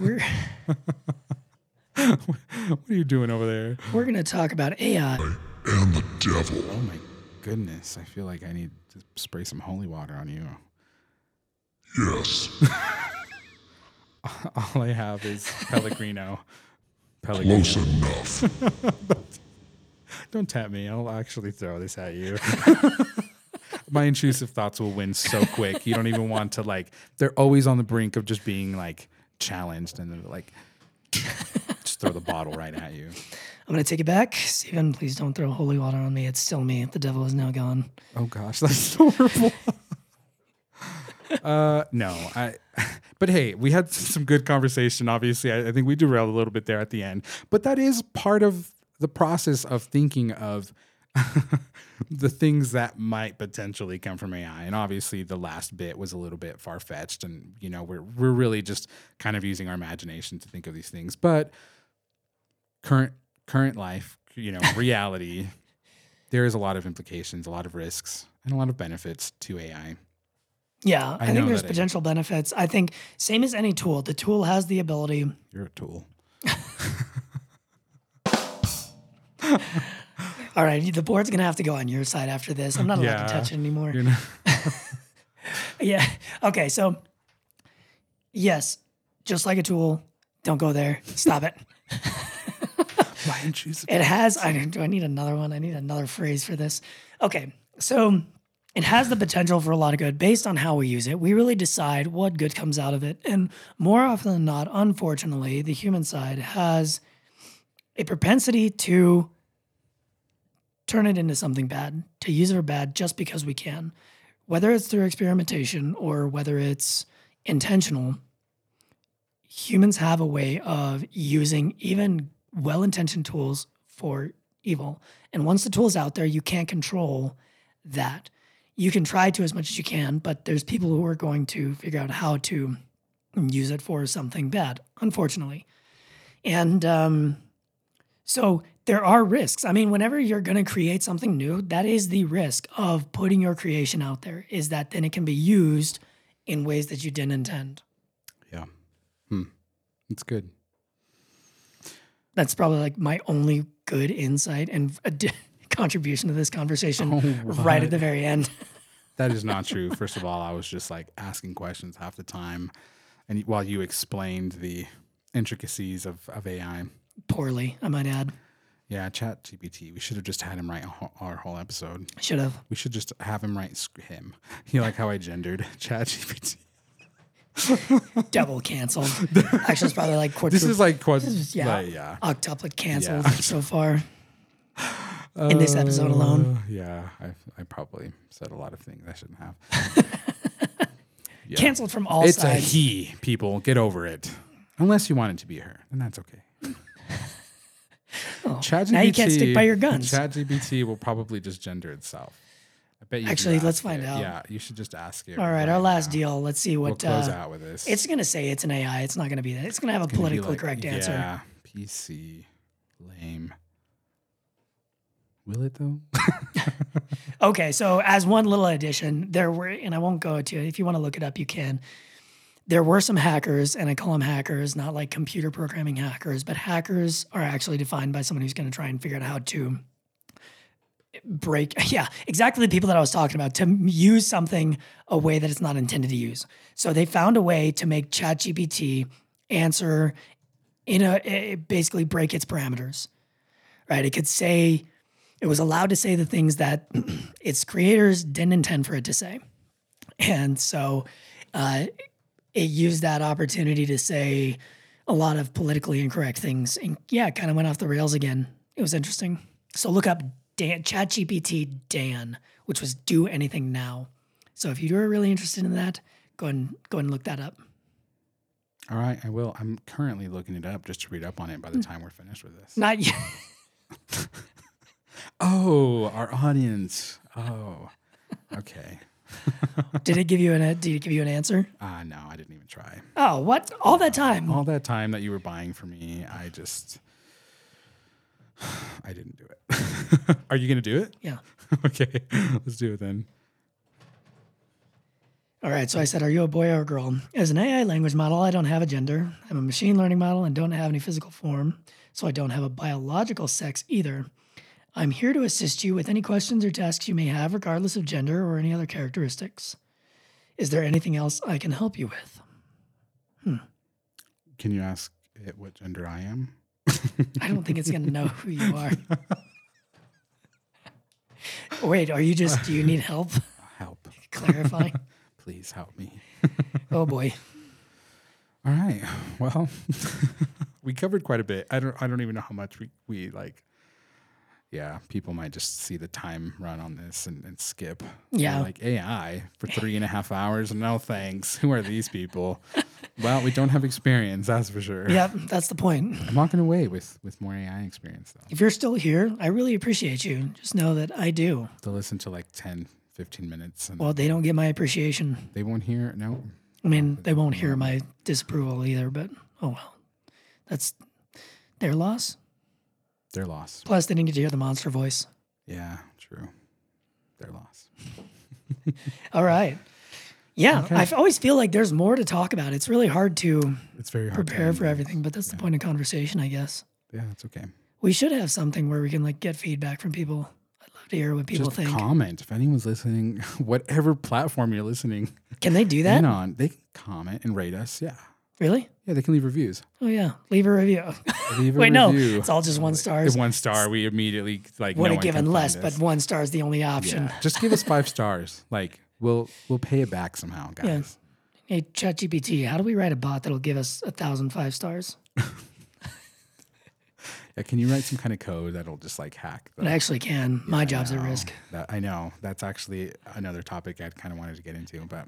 [SPEAKER 1] We're,
[SPEAKER 2] What are you doing over there?
[SPEAKER 1] we're going to talk about AI.
[SPEAKER 3] and the devil.
[SPEAKER 2] Oh my goodness. I feel like I need to spray some holy water on you.
[SPEAKER 3] Yes.
[SPEAKER 2] All I have is Pellegrino. Pellegrino.
[SPEAKER 3] Close enough.
[SPEAKER 2] Don't tap me. I'll actually throw this at you. My intrusive thoughts will win so quick. You don't even want to like. They're always on the brink of just being like challenged, and they're like, just throw the bottle right at you.
[SPEAKER 1] I'm going to take it back. Stephen, please don't throw holy water on me. It's still me. The devil is now gone.
[SPEAKER 2] Oh gosh, that's so horrible. Uh, no, I. But hey, we had some good conversation. Obviously, I, I think we derailed a little bit there at the end, but that is part of the process of thinking of the things that might potentially come from AI. And obviously, the last bit was a little bit far fetched, and you know, we're we're really just kind of using our imagination to think of these things. But current current life, you know, reality there is a lot of implications, a lot of risks, and a lot of benefits to AI.
[SPEAKER 1] Yeah, I,
[SPEAKER 2] I
[SPEAKER 1] think there's potential benefits. I think same as any tool, the tool has the ability.
[SPEAKER 2] You're a tool.
[SPEAKER 1] All right, the board's gonna have to go on your side after this. I'm not allowed
[SPEAKER 2] Yeah,
[SPEAKER 1] to touch it anymore. Yeah. Okay. So, yes, just like a tool, don't go there. Stop it.
[SPEAKER 2] why didn't you?
[SPEAKER 1] It has. I do. I need another one. I need another phrase for this. Okay. So, it has the potential for a lot of good based on how we use it. We really decide what good comes out of it. And more often than not, unfortunately, the human side has a propensity to turn it into something bad, to use it for bad just because we can. Whether it's through experimentation or whether it's intentional, humans have a way of using even well intentioned tools for evil. And once the tool's out there, you can't control that. You can try to as much as you can, but there's people who are going to figure out how to use it for something bad, unfortunately. And um, so there are risks. I mean, whenever you're going to create something new, that is the risk of putting your creation out there, is that then it can be used in ways that you didn't intend.
[SPEAKER 2] Yeah. Hmm. It's good.
[SPEAKER 1] That's probably like my only good insight and ad- contribution to this conversation
[SPEAKER 2] Oh,
[SPEAKER 1] right at the very end.
[SPEAKER 2] That is not true. First of all, I was just like asking questions half the time, and while you explained the intricacies of, of AI,
[SPEAKER 1] Poorly, I might add.
[SPEAKER 2] yeah, Chat GPT. We should have just had him write our whole episode.
[SPEAKER 1] Should have.
[SPEAKER 2] We should just have him write him. You like how I gendered Chat GPT?
[SPEAKER 1] Double canceled. Actually, it's probably like
[SPEAKER 2] This is like quad.
[SPEAKER 1] yeah,
[SPEAKER 2] like, yeah.
[SPEAKER 1] octuplet canceled
[SPEAKER 2] Yeah.
[SPEAKER 1] so far in this episode alone.
[SPEAKER 2] Uh, yeah, I I probably said a lot of things I shouldn't have. Yeah.
[SPEAKER 1] Canceled from all
[SPEAKER 2] It's a he, people. Get over it. Unless you want it to be her, then that's okay.
[SPEAKER 1] Oh, now you can't stick by your guns.
[SPEAKER 2] ChatGPT will probably just gender itself. I bet you.
[SPEAKER 1] Actually, let's find
[SPEAKER 2] it.
[SPEAKER 1] out.
[SPEAKER 2] Yeah, you should just ask it.
[SPEAKER 1] all right, our last
[SPEAKER 2] now.
[SPEAKER 1] deal. Let's see what.
[SPEAKER 2] We'll close
[SPEAKER 1] uh,
[SPEAKER 2] out with this.
[SPEAKER 1] it's going to say. It's an AI. It's not going to be that. It's going to have a politically
[SPEAKER 2] like,
[SPEAKER 1] correct answer.
[SPEAKER 2] Yeah, PC, lame. Will it though?
[SPEAKER 1] Okay, so as one little addition, there were, and I won't go to it. If you want to look it up, you can. There were some hackers, and I call them hackers, not like computer programming hackers, but hackers are actually defined by someone who's going to try and figure out how to break. Yeah, exactly the people that I was talking about to use something a way that it's not intended to use. So they found a way to make ChatGPT answer in a basically break its parameters. Right? It could say it was allowed to say the things that its creators didn't intend for it to say. And so uh, it used that opportunity to say a lot of politically incorrect things. And yeah, it kind of went off the rails again. It was interesting. So look up Dan, ChatGPT Dan, which was do anything now. So if you're really interested in that, go and go and look that up.
[SPEAKER 2] All right, I will. I'm currently looking it up just to read up on it by
[SPEAKER 1] Hmm.
[SPEAKER 2] the time we're finished with this.
[SPEAKER 1] Not yet.
[SPEAKER 2] Oh, our audience. Oh, okay.
[SPEAKER 1] Did it give you an did it give you an answer?
[SPEAKER 2] Ah, no, I didn't even try.
[SPEAKER 1] Oh, what? All that time.
[SPEAKER 2] All that time that you were buying for me, I just, I didn't do it. Are you gonna do it?
[SPEAKER 1] Yeah.
[SPEAKER 2] okay, let's do it then.
[SPEAKER 1] All right, so I said, Are you a boy or a girl? As an AI language model, I don't have a gender. I'm a machine learning model and don't have any physical form, so I don't have a biological sex either. I'm here to assist you with any questions or tasks you may have, regardless of gender or any other characteristics. Is there anything else I can help you with? Hmm.
[SPEAKER 2] Can you ask it what gender I am?
[SPEAKER 1] I don't think it's going to know who you are. Wait, are you just, do you need help
[SPEAKER 2] Help,
[SPEAKER 1] clarifying?
[SPEAKER 2] please help me.
[SPEAKER 1] Oh boy.
[SPEAKER 2] All right. Well, we covered quite a bit. I don't. I don't even know how much we we like. Yeah, people might just see the time run on this and, and skip. They're
[SPEAKER 1] Yeah.
[SPEAKER 2] like AI for three and a half hours. No thanks. Who are these people? well, we don't have experience, that's for sure.
[SPEAKER 1] Yep, that's the point.
[SPEAKER 2] I'm walking away with with more AI experience though.
[SPEAKER 1] If you're still here, I really appreciate you. Just know that I do.
[SPEAKER 2] To listen to like 10, 15 minutes, and
[SPEAKER 1] Well, they don't get my appreciation.
[SPEAKER 2] they won't hear. No,
[SPEAKER 1] I mean, they won't hear my disapproval either, but oh well. That's their loss.
[SPEAKER 2] Their loss.
[SPEAKER 1] Plus, they didn't get to hear the monster voice.
[SPEAKER 2] Yeah, true. Their loss.
[SPEAKER 1] All right. Yeah, I f- always feel like there's more to talk about. It's really hard to
[SPEAKER 2] It's very hard.
[SPEAKER 1] prepare for everything, but that's the point of conversation, I guess.
[SPEAKER 2] Yeah, it's okay.
[SPEAKER 1] We should have something where we can like get feedback from people. I'd love to hear what people
[SPEAKER 2] just
[SPEAKER 1] think.
[SPEAKER 2] comment if anyone's listening whatever platform you're listening
[SPEAKER 1] Can they do that?
[SPEAKER 2] on they can comment and rate us yeah
[SPEAKER 1] Really?
[SPEAKER 2] Yeah, they can leave reviews.
[SPEAKER 1] Oh yeah. Leave a review.
[SPEAKER 2] Leave a
[SPEAKER 1] Wait, no. It's all just one stars.
[SPEAKER 2] If one star, we immediately like
[SPEAKER 1] Would
[SPEAKER 2] no
[SPEAKER 1] have given less, but one star is the only option.
[SPEAKER 2] yeah, just give us five stars. Like we'll we'll pay it back somehow, guys.
[SPEAKER 1] Yeah. Hey, ChatGPT, how do we write a bot that'll give us a thousand five stars?
[SPEAKER 2] Yeah, can you write some kind of code that'll just like hack? The,
[SPEAKER 1] It actually can. My job's at risk.
[SPEAKER 2] That, I know that's actually another topic I kind of wanted to get into, but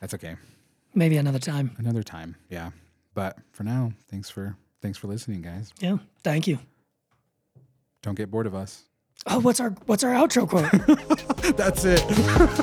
[SPEAKER 2] that's okay.
[SPEAKER 1] Maybe another time.
[SPEAKER 2] Another time, yeah. But for now, thanks for thanks for listening, guys.
[SPEAKER 1] Yeah. Thank you.
[SPEAKER 2] Don't get bored of us.
[SPEAKER 1] Oh, what's our what's our outro quote?
[SPEAKER 2] That's it.